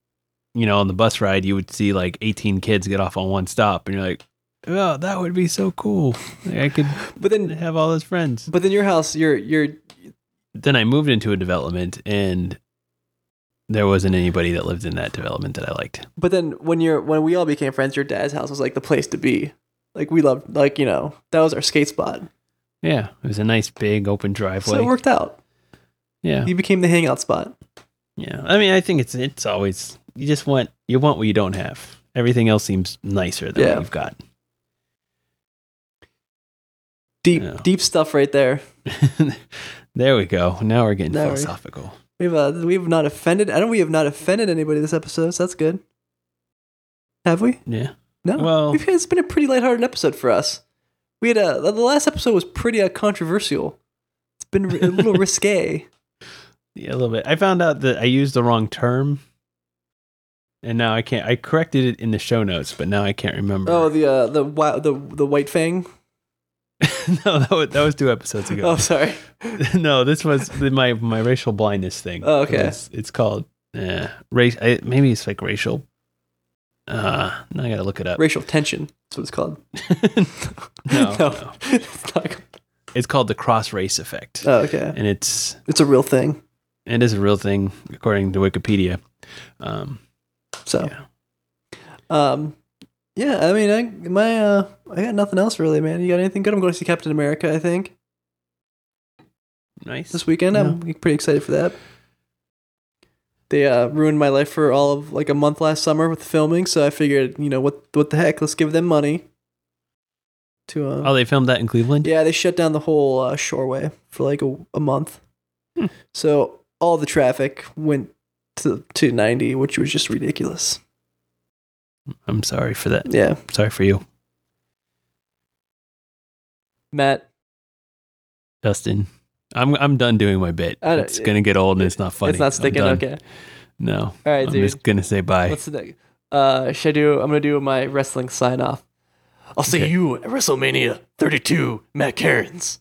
Speaker 1: you know, on the bus ride, you would see like 18 kids get off on one stop, and you're like, oh, that would be so cool. Like, I could <laughs>
Speaker 2: But then,
Speaker 1: have all those friends.
Speaker 2: but then your house, you're you're
Speaker 1: Then I moved into a development, and there wasn't anybody that lived in that development that I liked.
Speaker 2: But then when you're when we all became friends, your dad's house was like the place to be. Like we loved like, you know, that was our skate spot.
Speaker 1: Yeah, it was a nice big open driveway.
Speaker 2: So it worked out.
Speaker 1: yeah.
Speaker 2: You became the hangout spot.
Speaker 1: Yeah, I mean, I think it's it's always you just want you want what you don't have. Everything else seems nicer than
Speaker 2: Yeah.
Speaker 1: what you've got.
Speaker 2: Deep
Speaker 1: Yeah.
Speaker 2: deep stuff right there. <laughs>
Speaker 1: there we go. Now we're getting
Speaker 2: Now
Speaker 1: philosophical.
Speaker 2: We've uh, we've not offended I don't we have not offended anybody this episode, so that's good. Have we?
Speaker 1: Yeah.
Speaker 2: No.
Speaker 1: Well-
Speaker 2: We've, it's been a pretty lighthearted episode for us. We had a the last episode was pretty uh, controversial. It's been a little <laughs> risque.
Speaker 1: Yeah, a little bit. I found out that I used the wrong term, and now I can't. I corrected it in the show notes, but now I can't remember.
Speaker 2: Oh, the uh, the the the white fang. <laughs>
Speaker 1: no, that was, that was two episodes ago.
Speaker 2: Oh, sorry. <laughs>
Speaker 1: no, this was my my racial blindness thing.
Speaker 2: Oh, okay.
Speaker 1: It's, it's called uh, race. I, maybe it's like racial. Uh, now I gotta look it up.
Speaker 2: Racial tension. That's what it's called. <laughs>
Speaker 1: no, no,
Speaker 2: it's not.
Speaker 1: it's called the cross race effect,
Speaker 2: Oh, okay.
Speaker 1: and it's
Speaker 2: It's a real thing.
Speaker 1: It is a real thing according to Wikipedia. Um,
Speaker 2: So,
Speaker 1: yeah.
Speaker 2: um, Yeah, I mean, I my uh, I got nothing else really, man. You got anything good? I'm going to see Captain America. I think
Speaker 1: Nice.
Speaker 2: this weekend. I'm pretty excited for that. They uh, ruined my life for all of like a month last summer with filming, so I figured, you know, what what the heck? Let's give them money. To uh,
Speaker 1: Oh, they filmed that in Cleveland.
Speaker 2: yeah, they shut down the whole uh, shoreway for like a, a month,
Speaker 1: Hmm.
Speaker 2: so all the traffic went to to 90, which was just ridiculous.
Speaker 1: I'm sorry for that.
Speaker 2: Yeah,
Speaker 1: Sorry for you,
Speaker 2: Matt.
Speaker 1: Justin. I'm I'm done doing my bit. It's gonna get old and it's not funny.
Speaker 2: it's not sticking. Okay.
Speaker 1: No.
Speaker 2: All right,
Speaker 1: I'm
Speaker 2: dude.
Speaker 1: just gonna say bye.
Speaker 2: What's the next? Uh, should I do? I'm gonna do my wrestling sign off. I'll see
Speaker 1: Okay.
Speaker 2: you at WrestleMania 32, Matt Cairns.